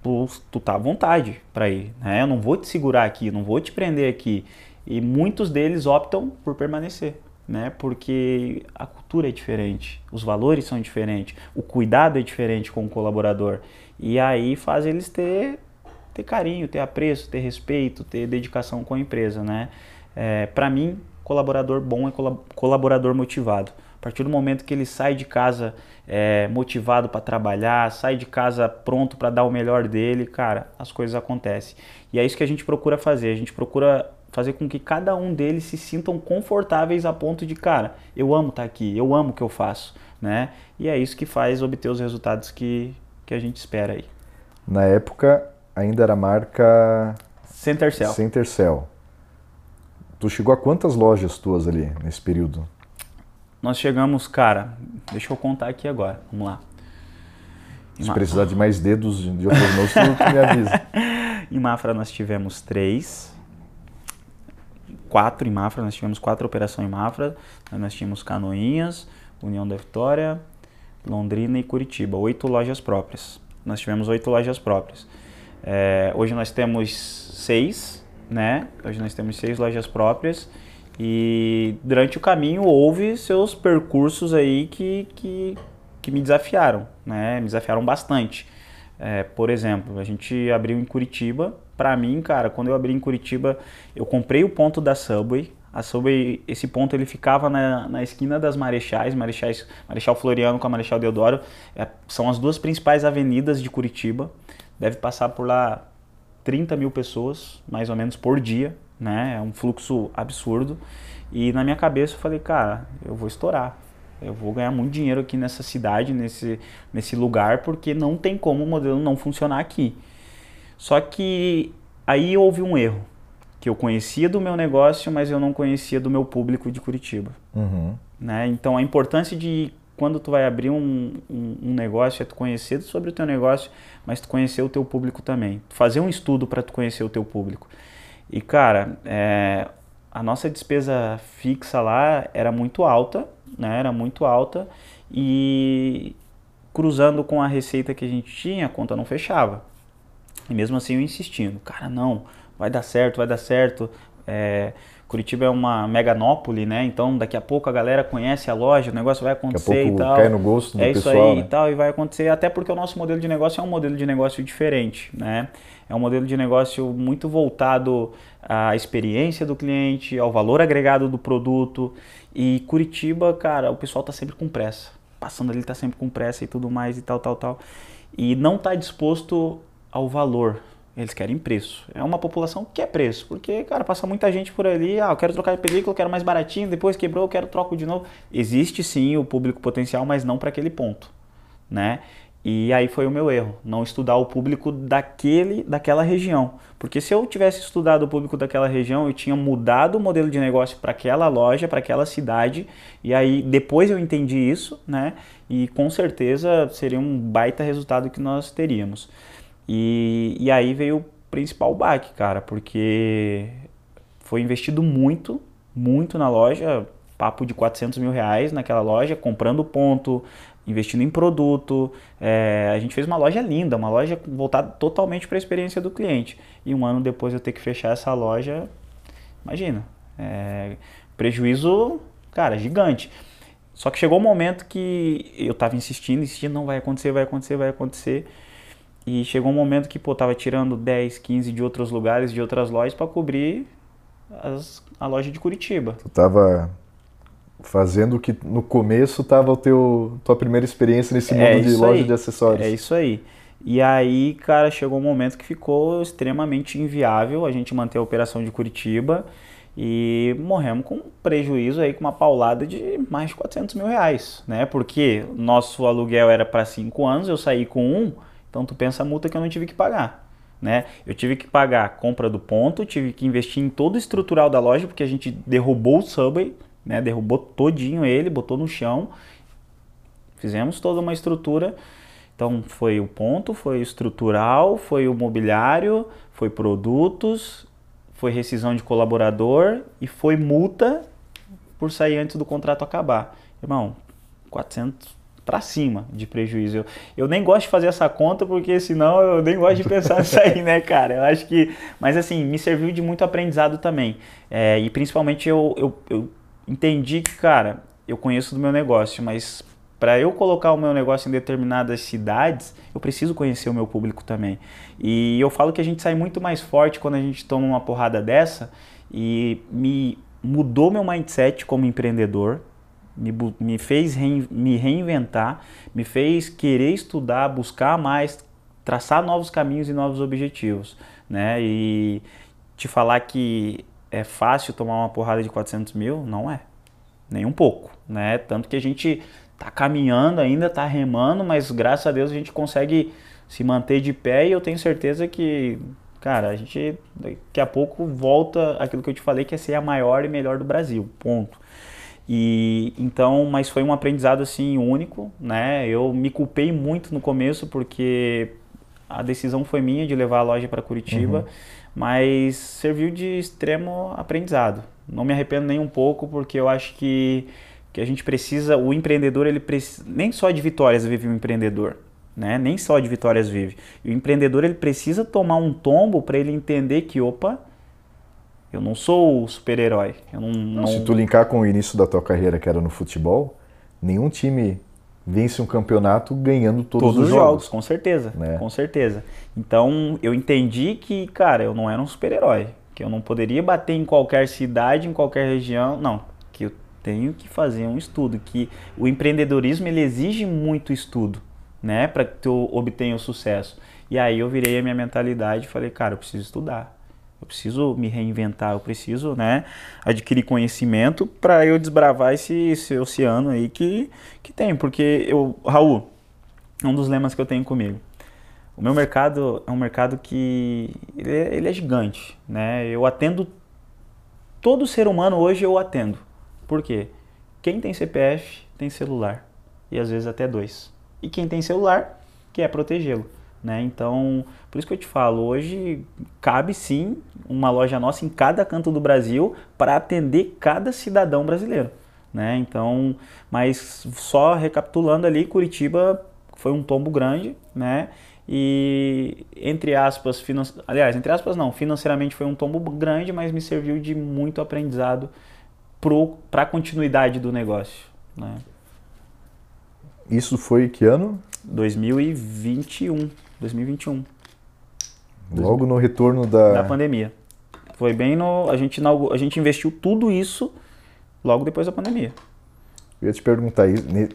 tu, tu tá à vontade para ir. Né? Eu não vou te segurar aqui, não vou te prender aqui. E muitos deles optam por permanecer, né? Porque a cultura é diferente, os valores são diferentes, o cuidado é diferente com o colaborador. E aí faz eles ter, ter carinho, ter apreço, ter respeito, ter dedicação com a empresa, né? É, Para mim, colaborador bom é colaborador motivado. A partir do momento que ele sai de casa é, motivado para trabalhar, sai de casa pronto para dar o melhor dele, cara, as coisas acontecem. E é isso que a gente procura fazer. A gente procura fazer com que cada um deles se sintam confortáveis a ponto de, cara, eu amo estar tá aqui, eu amo o que eu faço, né? E é isso que faz obter os resultados que, que a gente espera aí. Na época, ainda era a marca... Centercell. Centercell. Tu chegou a quantas lojas tuas ali nesse período? Nós chegamos, cara, deixa eu contar aqui agora, vamos lá. Se precisar de mais dedos de outras mãos, tu me avisa. em Mafra nós tivemos três, quatro em Mafra, nós tivemos quatro operações em Mafra, nós tínhamos Canoinhas, União da Vitória, Londrina e Curitiba, oito lojas próprias. Nós tivemos oito lojas próprias. É, hoje nós temos seis, né? Hoje nós temos seis lojas próprias e durante o caminho houve seus percursos aí que, que, que me desafiaram, né? Me desafiaram bastante. É, por exemplo, a gente abriu em Curitiba. Para mim, cara, quando eu abri em Curitiba, eu comprei o ponto da Subway. A Subway, esse ponto ele ficava na, na esquina das Marechais, Marechais, Marechal Floriano com a Marechal Deodoro. É, são as duas principais avenidas de Curitiba. Deve passar por lá 30 mil pessoas, mais ou menos, por dia. Né? É um fluxo absurdo. E na minha cabeça eu falei, cara, eu vou estourar eu vou ganhar muito dinheiro aqui nessa cidade, nesse, nesse lugar, porque não tem como o modelo não funcionar aqui. Só que aí houve um erro. que eu conhecia do meu negócio, mas eu não conhecia do meu público de Curitiba. Uhum. Né? Então a importância de quando tu vai abrir um, um, um, negócio é tu conhecer sobre o teu negócio, mas tu conhecer o teu público também. Fazer um estudo para tu conhecer o teu público. E cara, é, a nossa despesa fixa lá era muito alta, né? Era muito alta e cruzando com a receita que a gente tinha, a conta não fechava. E mesmo assim eu insistindo, cara, não, vai dar certo, vai dar certo. É, Curitiba é uma meganópole, né? Então daqui a pouco a galera conhece a loja, o negócio vai acontecer e tal. Cai no gosto do é pessoal, isso aí né? e tal, e vai acontecer, até porque o nosso modelo de negócio é um modelo de negócio diferente, né? É um modelo de negócio muito voltado à experiência do cliente, ao valor agregado do produto. E Curitiba, cara, o pessoal tá sempre com pressa. Passando ali tá sempre com pressa e tudo mais e tal, tal, tal. E não tá disposto ao valor, eles querem preço. É uma população que quer preço, porque, cara, passa muita gente por ali, ah, eu quero trocar de película, quero mais baratinho, depois quebrou, eu quero troco de novo. Existe sim o público potencial, mas não para aquele ponto, né? E aí foi o meu erro, não estudar o público daquele, daquela região. Porque se eu tivesse estudado o público daquela região, eu tinha mudado o modelo de negócio para aquela loja, para aquela cidade, e aí depois eu entendi isso, né? E com certeza seria um baita resultado que nós teríamos. E, e aí veio o principal baque, cara, porque foi investido muito, muito na loja, papo de 400 mil reais naquela loja, comprando ponto, investindo em produto. É, a gente fez uma loja linda, uma loja voltada totalmente para a experiência do cliente. E um ano depois eu ter que fechar essa loja, imagina, é, prejuízo, cara, gigante. Só que chegou um momento que eu estava insistindo, insistindo, não vai acontecer, vai acontecer, vai acontecer. E chegou um momento que, pô, tava tirando 10, 15 de outros lugares, de outras lojas para cobrir as, a loja de Curitiba. Tu tava fazendo o que no começo tava o teu tua primeira experiência nesse mundo É de loja aí. de acessórios. É isso aí. E aí, cara, chegou um momento que ficou extremamente inviável a gente manter a operação de Curitiba e morremos com um prejuízo aí, com uma paulada de mais de 400 mil reais, né? Porque nosso aluguel era para cinco anos, eu saí com um, então tu pensa a multa que eu não tive que pagar. Né? Eu tive que pagar a compra do ponto, tive que investir em todo o estrutural da loja, porque a gente derrubou o Subway, né? derrubou todinho ele, botou no chão, fizemos toda uma estrutura. Então foi o ponto, foi o estrutural, foi o mobiliário, foi produtos, foi rescisão de colaborador e foi multa por sair antes do contrato acabar. Irmão, 400 para cima de prejuízo. Eu, eu nem gosto de fazer essa conta porque senão eu nem gosto de pensar nisso aí, né, cara? Eu acho que. Mas assim, me serviu de muito aprendizado também. É, e principalmente eu, eu, eu entendi que, cara, eu conheço do meu negócio, mas para eu colocar o meu negócio em determinadas cidades, eu preciso conhecer o meu público também. E eu falo que a gente sai muito mais forte quando a gente toma uma porrada dessa e me mudou meu mindset como empreendedor, me, me fez rein, me reinventar, me fez querer estudar, buscar mais, traçar novos caminhos e novos objetivos, né? E te falar que é fácil tomar uma porrada de 400 mil, não é, nem um pouco, né? Tanto que a gente tá caminhando ainda, tá remando, mas graças a Deus a gente consegue se manter de pé e eu tenho certeza que, cara, a gente daqui a pouco volta aquilo que eu te falei que é ser a maior e melhor do Brasil, ponto. E então, mas foi um aprendizado assim único, né? Eu me culpei muito no começo porque a decisão foi minha de levar a loja para Curitiba, uhum. mas serviu de extremo aprendizado. Não me arrependo nem um pouco porque eu acho que que a gente precisa, o empreendedor ele precisa, nem só de vitórias vive o um empreendedor, né? Nem só de vitórias vive. E o empreendedor ele precisa tomar um tombo para ele entender que opa, eu não sou o super-herói. Eu não, não, Se tu linkar com o início da tua carreira, que era no futebol, nenhum time vence um campeonato ganhando todos, todos os jogos, jogos. com certeza, né? com certeza. Então eu entendi que, cara, eu não era um super-herói, que eu não poderia bater em qualquer cidade, em qualquer região, não, que eu tenho que fazer um estudo, que o empreendedorismo ele exige muito estudo, né, para que tu obtenha o sucesso. E aí eu virei a minha mentalidade e falei, cara, eu preciso estudar. Eu preciso me reinventar, eu preciso, né, adquirir conhecimento para eu desbravar esse, esse oceano aí que, que tem. Porque eu, Raul, um dos lemas que eu tenho comigo. o meu mercado é um mercado que ele é, ele é gigante, né? Eu atendo todo ser humano hoje eu atendo. Por quê? Quem tem CPF tem celular e às vezes até dois. E quem tem celular quer protegê-lo. Né? Então, por isso que eu te falo, hoje cabe sim uma loja nossa em cada canto do Brasil para atender cada cidadão brasileiro. Né? Então, mas só recapitulando ali, Curitiba foi um tombo grande, né? E entre aspas, finan... aliás, entre aspas não, financeiramente foi um tombo grande, mas me serviu de muito aprendizado para a continuidade do negócio. Né? Isso foi que ano? 2021. 2021. Logo no retorno da... da pandemia. Foi bem no. A gente, a gente investiu tudo isso logo depois da pandemia. Eu ia te perguntar,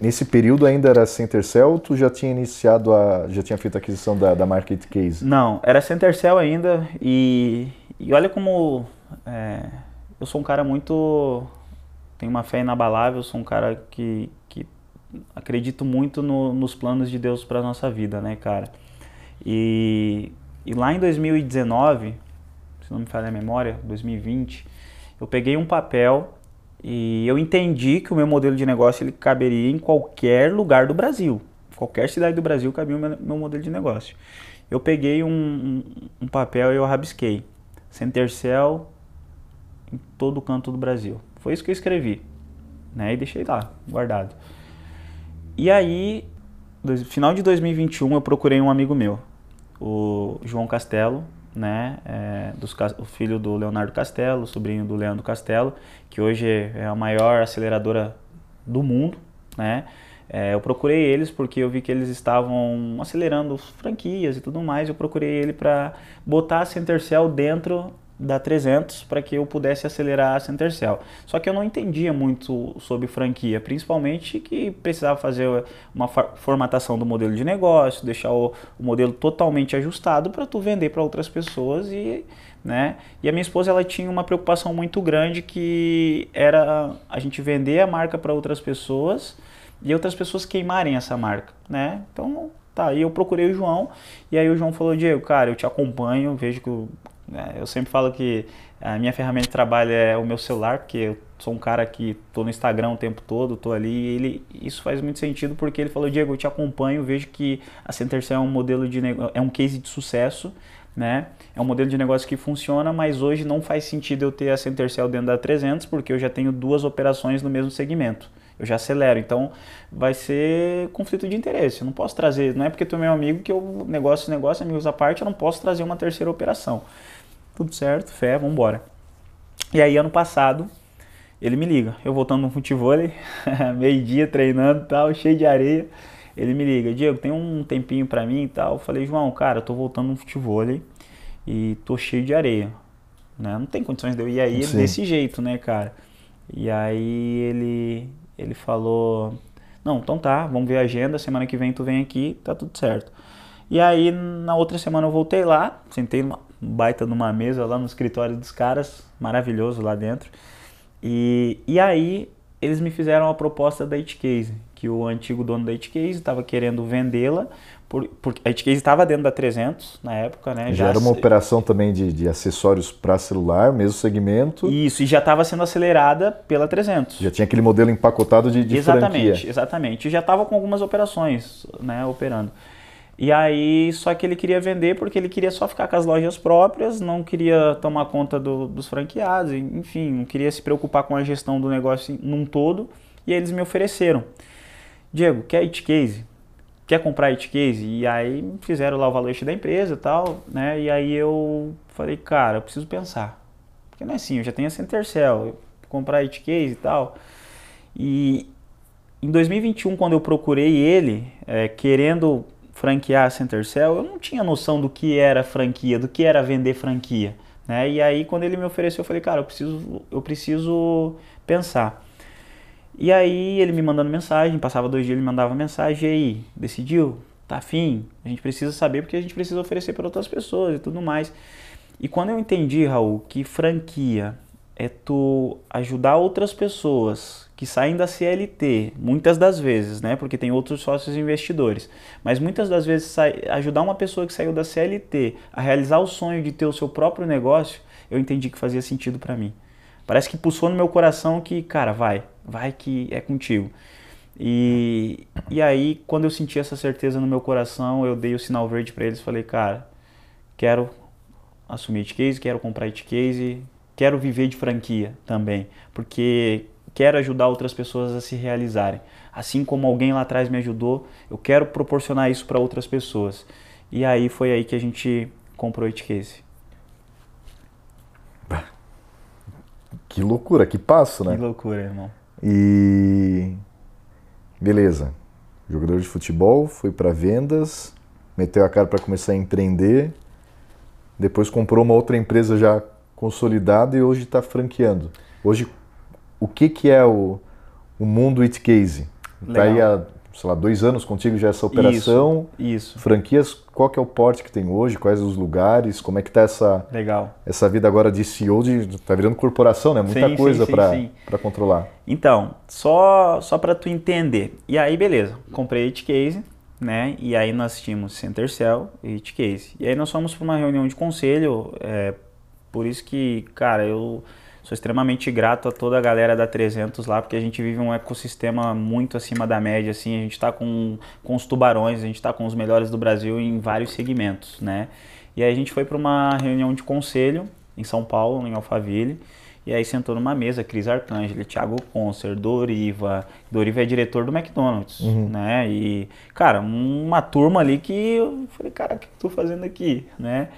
nesse período ainda era Centercell ou tu já tinha iniciado a. já tinha feito a aquisição da, da Market Case? Não, era Centercell ainda e, e olha como. É, eu sou um cara muito. tenho uma fé inabalável, sou um cara que, que acredito muito no, nos planos de Deus para nossa vida, né, cara? E, e lá em 2019, se não me falha a memória, 2020, eu peguei um papel e eu entendi que o meu modelo de negócio ele caberia em qualquer lugar do Brasil. Qualquer cidade do Brasil cabia o meu, modelo de negócio. Eu peguei um, um, um papel e eu rabisquei. Centercell em todo canto do Brasil. Foi isso que eu escrevi. Né? E deixei lá, guardado. E aí, final de 2021, eu procurei um amigo meu, o João Castelo, né, é, dos, o filho do Leonardo Castelo, sobrinho do Leandro Castelo, que hoje é a maior aceleradora do mundo, né? É, eu procurei eles porque eu vi que eles estavam acelerando franquias e tudo mais. Eu procurei ele para botar a Centercell dentro da 300 para que eu pudesse acelerar a Centercell. Só que eu não entendia muito sobre franquia, principalmente que precisava fazer uma formatação do modelo de negócio, deixar o, o modelo totalmente ajustado para tu vender para outras pessoas e, né? E a minha esposa ela tinha uma preocupação muito grande que era a gente vender a marca para outras pessoas e outras pessoas queimarem essa marca, né? Então Tá, aí eu procurei o João e aí o João falou, Diego, cara, eu te acompanho, vejo que? Eu sempre falo que a minha ferramenta de trabalho é o meu celular, porque eu sou um cara que estou no Instagram o tempo todo, estou ali. E ele, isso faz muito sentido porque ele falou, Diego, eu te acompanho, vejo que a Centercell é um modelo de é um case de sucesso, né? É um modelo de negócio que funciona, mas hoje não faz sentido eu ter a Centercell dentro da 300 porque eu já tenho duas operações no mesmo segmento. Eu já acelero, então vai ser conflito de interesse. Eu não posso trazer, não é porque tu é meu amigo que eu negócio, negócio, amigos à parte, eu não posso trazer uma terceira operação tudo certo, fé, vamos embora. E aí ano passado ele me liga, eu voltando no futebol, meio-dia treinando e tal, cheio de areia. Ele me liga, Diego, tem um tempinho para mim e tal. Eu falei, João, cara, eu tô voltando no futebol e tô cheio de areia. Né? Não tem condições de eu ir aí Sim. desse jeito, né, cara? E aí ele, ele falou, não, então tá, vamos ver a agenda, semana que vem tu vem aqui, tá tudo certo. E aí na outra semana eu voltei lá, sentei numa baita numa mesa lá no escritório dos caras, maravilhoso lá dentro. E, e aí eles me fizeram a proposta da Itcase, que o antigo dono da Itcase estava querendo vendê-la, por, porque a Itcase estava dentro da 300 na época, né? Já, já era uma operação também de, de acessórios para celular, mesmo segmento. Isso, e já estava sendo acelerada pela 300. Já tinha aquele modelo empacotado de, de exatamente, franquia. Exatamente, e já estava com algumas operações né, operando. E aí, só que ele queria vender porque ele queria só ficar com as lojas próprias, não queria tomar conta do, dos franqueados, enfim, não queria se preocupar com a gestão do negócio num todo. E eles me ofereceram: Diego, quer it case? Quer comprar it case? E aí fizeram lá o valuation da empresa e tal, né? E aí eu falei: cara, eu preciso pensar. Porque não é assim, eu já tenho a Centercell, comprar it case e tal. E em 2021, quando eu procurei ele, é, querendo franquear a Centercell, eu não tinha noção do que era franquia, do que era vender franquia. Né? E aí quando ele me ofereceu, eu falei, cara, eu preciso, eu preciso pensar. E aí ele me mandando mensagem, passava dois dias ele mandava mensagem, e aí, decidiu? Tá afim? A gente precisa saber porque a gente precisa oferecer para outras pessoas e tudo mais. E quando eu entendi, Raul, que franquia é tu ajudar outras pessoas que saem da CLT, muitas das vezes, né? Porque tem outros sócios investidores. Mas muitas das vezes ajudar uma pessoa que saiu da CLT a realizar o sonho de ter o seu próprio negócio, eu entendi que fazia sentido para mim. Parece que pulsou no meu coração que, cara, vai, vai que é contigo. E, e aí, quando eu senti essa certeza no meu coração, eu dei o sinal verde para eles, falei, cara, quero assumir it case, quero comprar it case, quero viver de franquia também, porque quero ajudar outras pessoas a se realizarem. Assim como alguém lá atrás me ajudou, eu quero proporcionar isso para outras pessoas. E aí foi aí que a gente comprou it case. Que loucura, que passo, né? Que loucura, irmão. E beleza. Jogador de futebol, foi para vendas, meteu a cara para começar a empreender, depois comprou uma outra empresa já consolidada e hoje está franqueando. Hoje, o que, que é o, o mundo It Case? Está aí há, sei lá, dois anos contigo já essa operação. Isso, isso. Franquias, qual que é o porte que tem hoje? Quais os lugares? Como é que está essa, Legal. essa vida agora de CEO? De, tá virando corporação, né? Muita sim, coisa para controlar. Então, só, só para tu entender. E aí, beleza. Comprei It Case né? E aí nós tínhamos Center Cell e It Case. E aí nós fomos para uma reunião de conselho, é, por isso que, cara, eu sou extremamente grato a toda a galera da 300 lá, porque a gente vive um ecossistema muito acima da média, assim, a gente está com, com os tubarões, a gente está com os melhores do Brasil em vários segmentos, né? E aí a gente foi para uma reunião de conselho em São Paulo, em Alphaville, e aí sentou numa mesa Cris Arcangeli, Thiago Concer, Doriva. Doriva é diretor do McDonald's, uhum. né? E, cara, uma turma ali que eu falei, cara, o que eu tô fazendo aqui, né?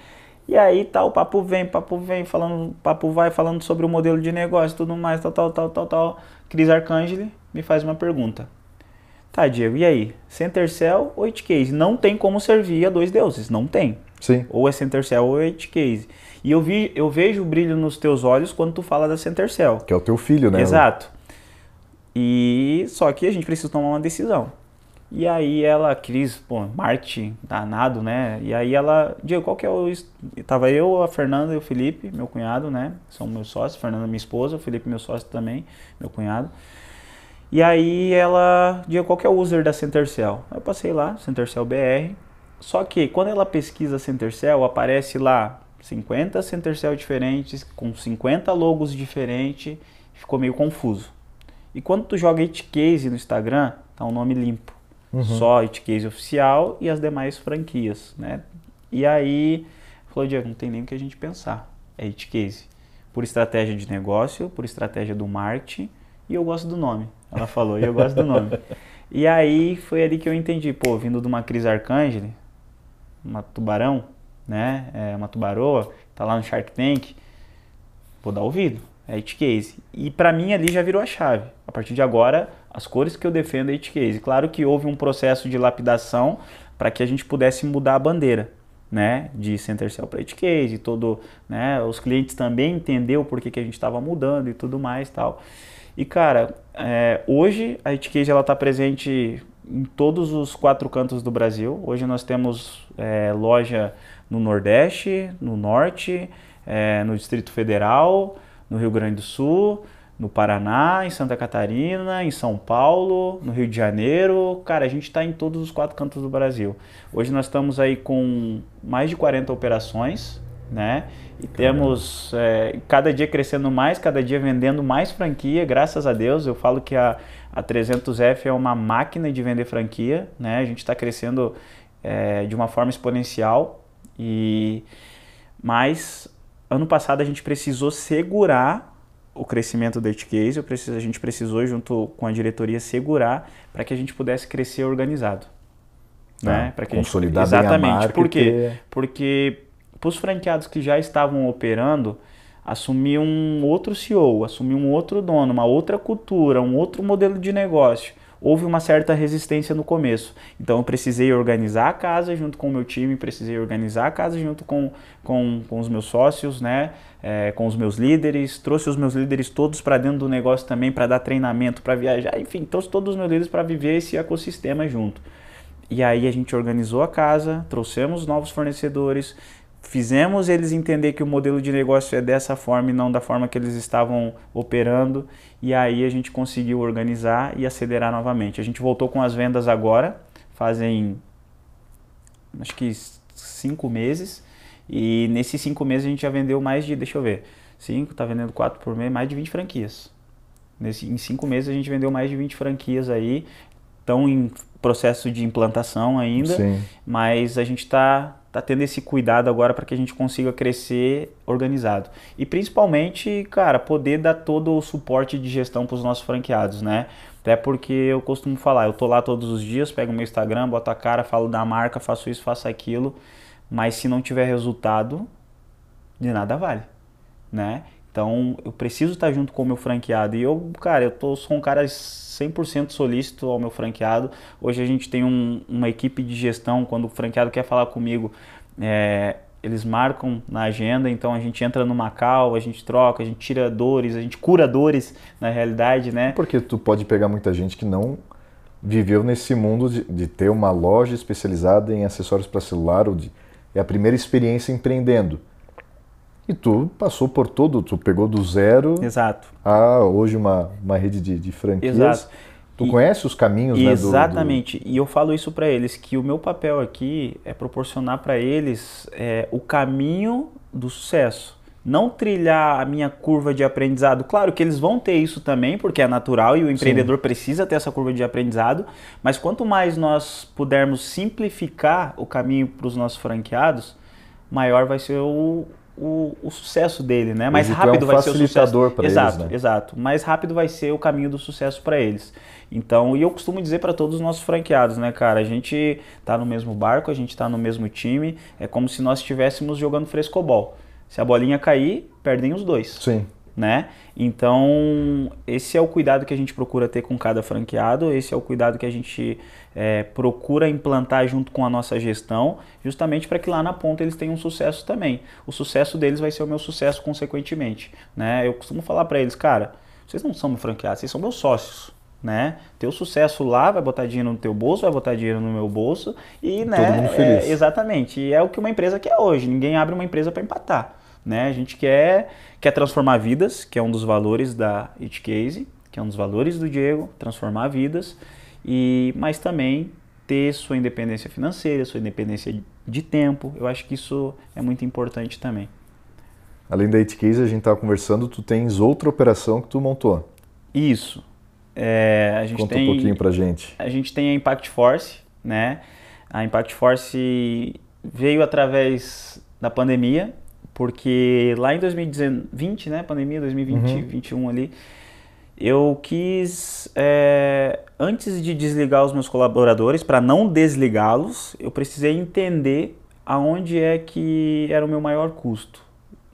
E aí tá, o papo vem, papo vem, falando, papo vai falando sobre o modelo de negócio tudo mais, tal, tal, tal, tal, tal. Cris Arcangeli me faz uma pergunta. Tá, Diego, e aí? Center Cell ou Case? Não tem como servir a dois deuses, não tem. Sim. Ou é Center Cell ou é Case. E eu, vi, eu vejo o brilho nos teus olhos quando tu fala da Center Cell. Que é o teu filho, né? Exato. E só que a gente precisa tomar uma decisão. E aí ela, Cris, pô, marketing danado, né? E aí ela, Diego, qual que é o. Tava eu, a Fernanda e o Felipe, meu cunhado, né? São meus sócios, Fernanda minha esposa, o Felipe meu sócio também, meu cunhado. E aí ela, Diego, qual que é o user da Centercell? Eu passei lá, Centercell BR. Só que quando ela pesquisa Centercell, aparece lá 50 Centercell diferentes, com 50 logos diferentes, ficou meio confuso. E quando tu joga Itcase no Instagram, tá um nome limpo. Uhum. Só Itcase oficial e as demais franquias, né? E aí, falou, Diego, não tem nem o que a gente pensar. É Itcase. Por estratégia de negócio, por estratégia do marketing, e eu gosto do nome. Ela falou, e eu gosto do nome. E aí foi ali que eu entendi, pô, vindo de uma Cris Arcangeli, uma tubarão, né? É uma tubaroa, tá lá no Shark Tank, vou dar ouvido. É It Case. E para mim ali já virou a chave. A partir de agora, as cores que eu defendo é It Case. Claro que houve um processo de lapidação para que a gente pudesse mudar a bandeira, né, de Center Cell para It Case, todo, né, os clientes também entenderam por que, que a gente estava mudando e tudo mais, tal. E cara, é, hoje a It Case ela está presente em todos os quatro cantos do Brasil. Hoje nós temos é, loja no Nordeste, no Norte, é, no Distrito Federal, no Rio Grande do Sul, no Paraná, em Santa Catarina, em São Paulo, no Rio de Janeiro. Cara, a gente está em todos os quatro cantos do Brasil. Hoje nós estamos aí com mais de 40 operações, né? E temos é, cada dia crescendo mais, cada dia vendendo mais franquia, graças a Deus. Eu falo que a, a 300F é uma máquina de vender franquia, né? A gente está crescendo é, de uma forma exponencial e mas ano passado a gente precisou segurar o crescimento da Case, a gente precisou junto com a diretoria segurar para que a gente pudesse crescer organizado, tá. né? Para que consolidar a gente, exatamente. A marca Por quê? Porque para os franqueados que já estavam operando, assumir um outro CEO, assumir um outro dono, uma outra cultura, um outro modelo de negócio, houve uma certa resistência no começo. Então eu precisei organizar a casa junto com o meu time, precisei organizar a casa junto com, com, com os meus sócios, né? É, com os meus líderes, trouxe os meus líderes todos para dentro do negócio também para dar treinamento, para viajar, enfim, trouxe todos os meus líderes para viver esse ecossistema junto. E aí a gente organizou a casa, trouxemos novos fornecedores, fizemos eles entender que o modelo de negócio é dessa forma e não da forma que eles estavam operando, e aí a gente conseguiu organizar e acelerar novamente. A gente voltou com as vendas agora, fazem acho que cinco meses, e nesses cinco meses a gente já vendeu mais de, deixa eu ver, cinco, tá vendendo quatro por mês, mais de 20 franquias. Nesse, em cinco meses a gente vendeu mais de 20 franquias aí, estão em processo de implantação ainda, Sim. mas a gente está tá tendo esse cuidado agora para que a gente consiga crescer organizado. E principalmente, cara, poder dar todo o suporte de gestão para os nossos franqueados, né? Até porque eu costumo falar, eu tô lá todos os dias, pego meu Instagram, boto a cara, falo da marca, faço isso, faço aquilo, mas se não tiver resultado, de nada vale, né? Então, eu preciso estar junto com o meu franqueado. E eu, cara, eu tô, sou um cara 100% solícito ao meu franqueado. Hoje a gente tem um, uma equipe de gestão, quando o franqueado quer falar comigo, é, eles marcam na agenda, então a gente entra no Macau, a gente troca, a gente tira dores, a gente cura dores na realidade, né? Porque tu pode pegar muita gente que não viveu nesse mundo de, de ter uma loja especializada em acessórios para celular ou de, é a primeira experiência empreendendo. E tu passou por todo, tu pegou do zero Exato. a hoje uma, uma rede de, de franquias. Exato. Tu e, conhece os caminhos, né? Exatamente. Do, do... E eu falo isso para eles, que o meu papel aqui é proporcionar para eles é, o caminho do sucesso. Não trilhar a minha curva de aprendizado. Claro que eles vão ter isso também, porque é natural e o empreendedor Sim. precisa ter essa curva de aprendizado. Mas quanto mais nós pudermos simplificar o caminho para os nossos franqueados, maior vai ser o, o, o, sucesso dele, né? Mais rápido é um vai ser o sucesso. Para exato, eles, né? exato. Mais rápido vai ser o caminho do sucesso para eles. Então, e eu costumo dizer para todos os nossos franqueados, né, cara? A gente tá no mesmo barco, a gente tá no mesmo time. É como se nós estivéssemos jogando frescobol. Se a bolinha cair, perdem os dois. Sim né? Então, esse é o cuidado que a gente procura ter com cada franqueado, esse é o cuidado que a gente é, procura implantar junto com a nossa gestão, justamente para que lá na ponta eles tenham sucesso também. O sucesso deles vai ser o meu sucesso consequentemente, né? Eu costumo falar para eles, cara, vocês não são franqueados, vocês são meus sócios. Né? Teu sucesso lá vai botar dinheiro no teu bolso, vai botar dinheiro no meu bolso e, né? Todo mundo feliz. É, exatamente. E é o que uma empresa quer hoje. Ninguém abre uma empresa para empatar. Né? A gente quer, quer transformar vidas, que é um dos valores da It Case, que é um dos valores do Diego, transformar vidas, e mas também ter sua independência financeira, sua independência de tempo. Eu acho que isso é muito importante também. Além da It Case, a gente estava conversando, tu tens outra operação que tu montou. Isso. É, a gente Conta tem, um pouquinho pra gente. A gente tem a Impact Force, né? A Impact Force veio através da pandemia, porque lá em 2020, né, pandemia 2020, uhum. 2021 ali, eu quis, é, antes de desligar os meus colaboradores, para não desligá-los, eu precisei entender aonde é que era o meu maior custo,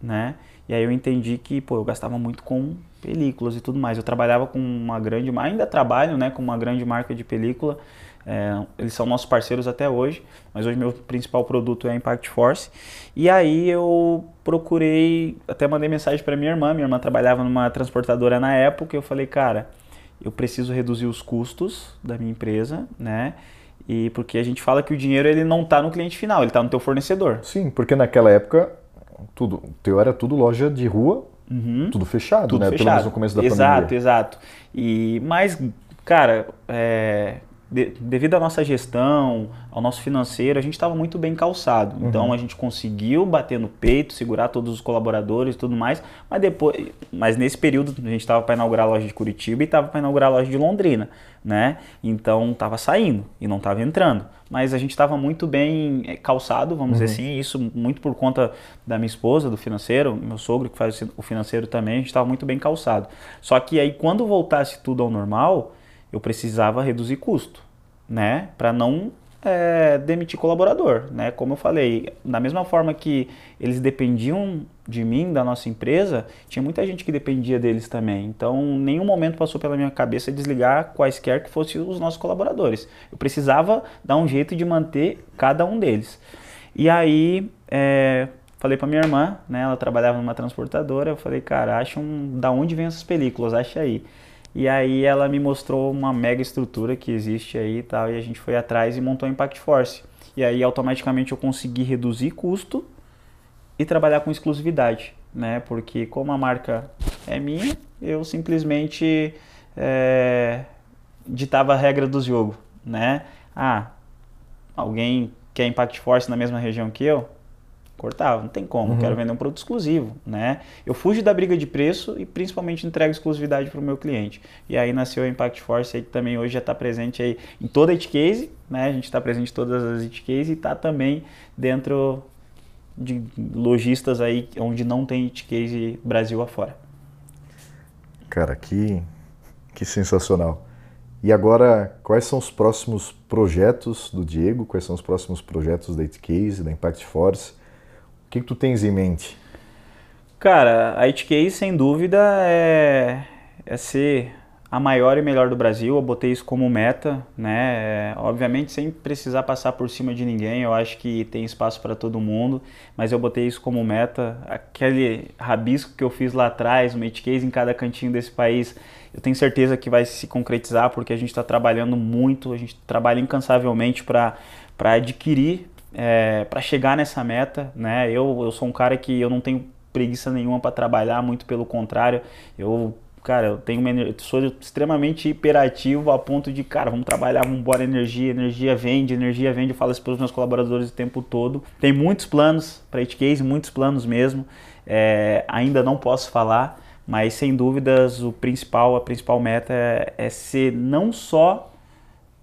né? E aí eu entendi que, pô, eu gastava muito com películas e tudo mais. Eu trabalhava com uma grande, ainda trabalho, né, com uma grande marca de película é, eles são nossos parceiros até hoje, mas hoje meu principal produto é a Impact Force. E aí eu procurei, até mandei mensagem para minha irmã, minha irmã trabalhava numa transportadora na época, eu falei, cara, eu preciso reduzir os custos da minha empresa, né? E porque a gente fala que o dinheiro ele não está no cliente final, ele está no teu fornecedor. Sim, porque naquela época tudo, teu era tudo loja de rua, uhum. tudo fechado, tudo né? Fechado. Pelo menos no começo da exato, pandemia. Exato, exato. E mas, cara, é, de, devido à nossa gestão, ao nosso financeiro, a gente estava muito bem calçado. Uhum. Então a gente conseguiu bater no peito, segurar todos os colaboradores e tudo mais, mas depois, mas nesse período a gente estava para inaugurar a loja de Curitiba e estava para inaugurar a loja de Londrina, né? Então estava saindo e não estava entrando, mas a gente estava muito bem eh, calçado, vamos uhum. dizer assim, isso muito por conta da minha esposa, do financeiro, meu sogro que faz o financeiro também, a gente estava muito bem calçado. Só que aí quando voltasse tudo ao normal, eu precisava reduzir custo, né? Para não é, demitir colaborador, né? Como eu falei, da mesma forma que eles dependiam de mim, da nossa empresa, tinha muita gente que dependia deles também. Então, nenhum momento passou pela minha cabeça desligar quaisquer que fossem os nossos colaboradores. Eu precisava dar um jeito de manter cada um deles. E aí, é, falei para minha irmã, né? Ela trabalhava numa transportadora. Eu falei, cara, acha um, da onde vem essas películas? Acha aí. E aí ela me mostrou uma mega estrutura que existe aí e tal, e a gente foi atrás e montou a Impact Force. E aí automaticamente eu consegui reduzir custo e trabalhar com exclusividade, né? Porque como a marca é minha, eu simplesmente é, ditava a regra do jogo, né? Ah, alguém quer Impact Force na mesma região que eu? Cortava, não tem como, uhum. quero vender um produto exclusivo, né? Eu fujo da briga de preço e principalmente entrego exclusividade para o meu cliente. E aí nasceu a Impact Force, aí, que também hoje já está presente aí em toda a Itcase, né? A gente está presente em todas as Itcase e está também dentro de lojistas aí onde não tem Itcase Brasil afora. Cara, que, que sensacional. E agora, quais são os próximos projetos do Diego? Quais são os próximos projetos da Itcase, da Impact Force? Que, que tu tens em mente? Cara, a Itcase, sem dúvida, é, é ser a maior e melhor do Brasil. Eu botei isso como meta, né? É, obviamente sem precisar passar por cima de ninguém. Eu acho que tem espaço para todo mundo, mas eu botei isso como meta. Aquele rabisco que eu fiz lá atrás, uma case em cada cantinho desse país, eu tenho certeza que vai se concretizar porque a gente está trabalhando muito, a gente trabalha incansavelmente para adquirir, é, para chegar nessa meta, né? Eu, eu sou um cara que eu não tenho preguiça nenhuma para trabalhar, muito pelo contrário, eu cara, eu tenho uma, eu sou extremamente hiperativo a ponto de, cara, vamos trabalhar, vamos embora energia, energia vende, energia vende, eu falo isso para os meus colaboradores o tempo todo. Tem muitos planos para Case, muitos planos mesmo. É, ainda não posso falar, mas sem dúvidas o principal, a principal meta é, é ser não só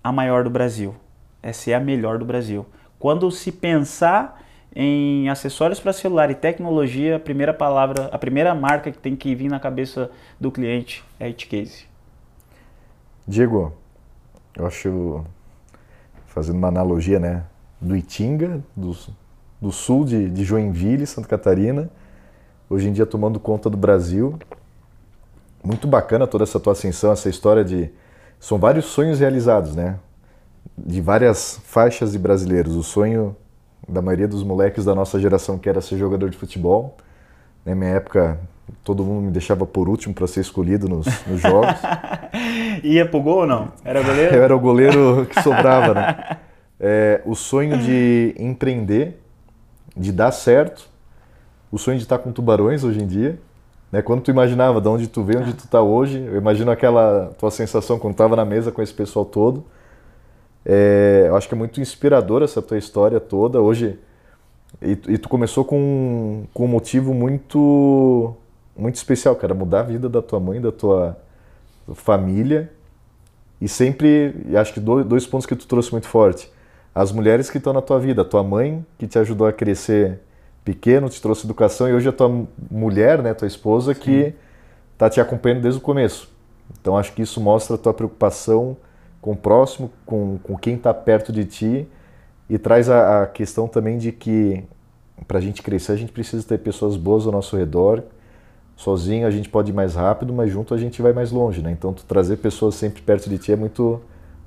a maior do Brasil, é ser a melhor do Brasil. Quando se pensar em acessórios para celular e tecnologia, a primeira palavra, a primeira marca que tem que vir na cabeça do cliente é Itcase. Diego, eu acho, fazendo uma analogia, né, do Itinga, do, do sul de, de Joinville, Santa Catarina, hoje em dia tomando conta do Brasil. Muito bacana toda essa tua ascensão, essa história de... São vários sonhos realizados, né? De várias faixas de brasileiros. O sonho da maioria dos moleques da nossa geração que era ser jogador de futebol. Na minha época, todo mundo me deixava por último para ser escolhido nos, nos jogos. Ia pro gol ou não? Era goleiro? Eu era o goleiro que sobrava, né? É, o sonho de empreender, de dar certo, o sonho de estar com tubarões hoje em dia. Né? Quando tu imaginava de onde tu veio, onde tu está hoje, eu imagino aquela tua sensação quando estava na mesa com esse pessoal todo. É, eu acho que é muito inspiradora essa tua história toda. Hoje, e, e, tu começou com, com um motivo muito, muito especial, cara, mudar a vida da tua mãe, da tua família. E sempre, acho que dois, dois pontos que tu trouxe muito forte. As mulheres que estão na tua vida, a tua mãe que te ajudou a crescer pequeno, te trouxe educação, e hoje a tua mulher, né, tua esposa, Sim. que está te acompanhando desde o começo. Então acho que isso mostra a tua preocupação com o próximo, com, com quem está perto de ti e traz a, a questão também de que para a gente crescer a gente precisa ter pessoas boas ao nosso redor. Sozinho a gente pode ir mais rápido, mas junto a gente vai mais longe, né? Então trazer pessoas sempre perto de ti é muito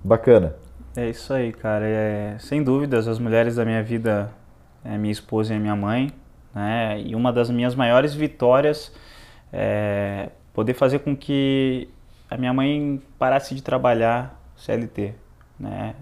bacana. É isso aí, cara. É, sem dúvidas, as mulheres da minha vida é minha esposa e minha mãe, né? E uma das minhas maiores vitórias é poder fazer com que a minha mãe parasse de trabalhar CLT, né?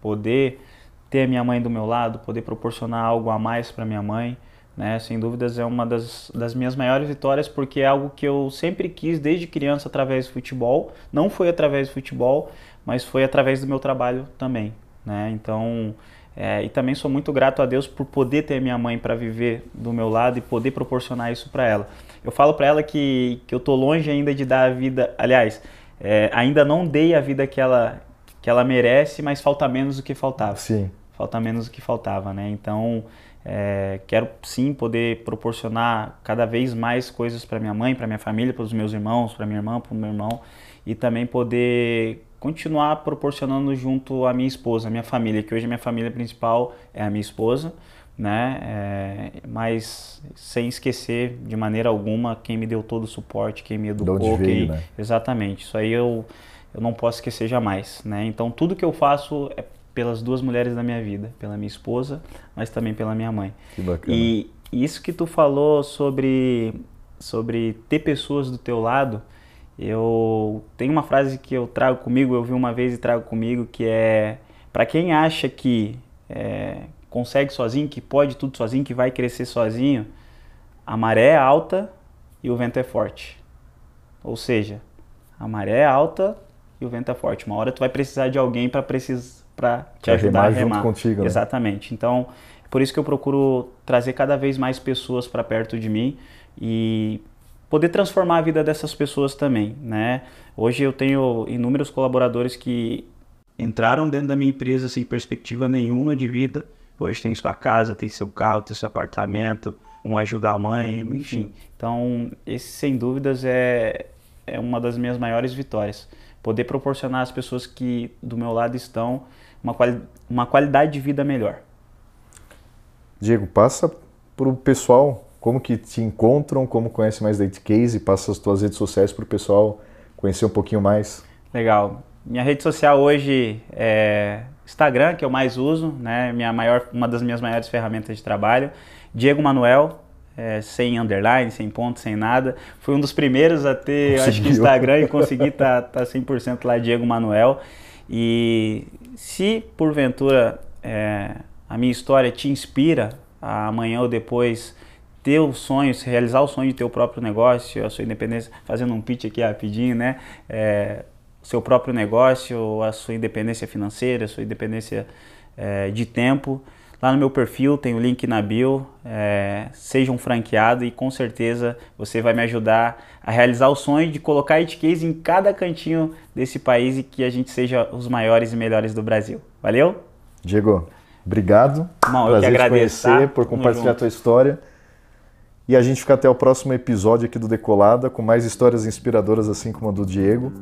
Poder ter a minha mãe do meu lado, poder proporcionar algo a mais para minha mãe, né? Sem dúvidas é uma das, das minhas maiores vitórias porque é algo que eu sempre quis desde criança através do futebol. Não foi através do futebol, mas foi através do meu trabalho também, né? Então é, e também sou muito grato a Deus por poder ter minha mãe para viver do meu lado e poder proporcionar isso para ela. Eu falo para ela que, que eu tô longe ainda de dar a vida, aliás, é, ainda não dei a vida que ela, que ela merece, mas falta menos do que faltava. Sim. Falta menos do que faltava, né? Então, é, quero sim poder proporcionar cada vez mais coisas para minha mãe, para minha família, para os meus irmãos, para minha irmã, para o meu irmão e também poder continuar proporcionando junto à minha esposa, à minha família, que hoje a minha família principal é a minha esposa, né? É, mas sem esquecer de maneira alguma quem me deu todo o suporte, quem me educou, veio, quem... né? exatamente. Isso aí eu eu não posso esquecer jamais, né? Então tudo que eu faço é pelas duas mulheres da minha vida, pela minha esposa, mas também pela minha mãe. Que bacana. E isso que tu falou sobre sobre ter pessoas do teu lado, eu tenho uma frase que eu trago comigo, eu vi uma vez e trago comigo, que é para quem acha que é, consegue sozinho, que pode tudo sozinho, que vai crescer sozinho, a maré é alta e o vento é forte. Ou seja, a maré é alta e o vento é forte. Uma hora tu vai precisar de alguém para precis... para te pra ajudar remar a remar. Junto contigo, né? Exatamente. Então, por isso que eu procuro trazer cada vez mais pessoas para perto de mim e poder transformar a vida dessas pessoas também, né? Hoje eu tenho inúmeros colaboradores que entraram dentro da minha empresa sem perspectiva nenhuma de vida. Hoje tem sua casa, tem seu carro, tem seu apartamento, um ajuda a mãe, enfim. Então, esse sem dúvidas é, é uma das minhas maiores vitórias. Poder proporcionar às pessoas que do meu lado estão uma, quali uma qualidade de vida melhor. Diego, passa para o pessoal como que te encontram, como conhece mais da Case, passa as tuas redes sociais para o pessoal conhecer um pouquinho mais. Legal. Minha rede social hoje é Instagram, que eu mais uso, né? Minha maior, uma das minhas maiores ferramentas de trabalho. Diego Manuel, é, sem underline, sem ponto, sem nada. Fui um dos primeiros a ter, acho que Instagram e consegui estar tá, tá 100% lá, Diego Manuel. E se porventura é, a minha história te inspira, amanhã ou depois ter o sonho, realizar o sonho de ter o próprio negócio, a sua independência, fazendo um pitch aqui rapidinho, né? É, seu próprio negócio, a sua independência financeira, a sua independência é, de tempo. Lá no meu perfil tem o link na bio, é, seja um franqueado e com certeza você vai me ajudar a realizar o sonho de colocar Itcase em cada cantinho desse país e que a gente seja os maiores e melhores do Brasil. Valeu? Diego, obrigado. Bom, eu que agradeço. Prazer tá? por compartilhar a tua história. E a gente fica até o próximo episódio aqui do Decolada com mais histórias inspiradoras, assim como a do Diego,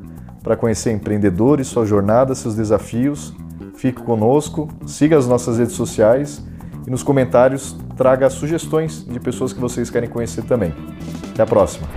para conhecer empreendedores, sua jornada, seus desafios. Fique conosco, siga as nossas redes sociais e nos comentários traga sugestões de pessoas que vocês querem conhecer também. Até a próxima!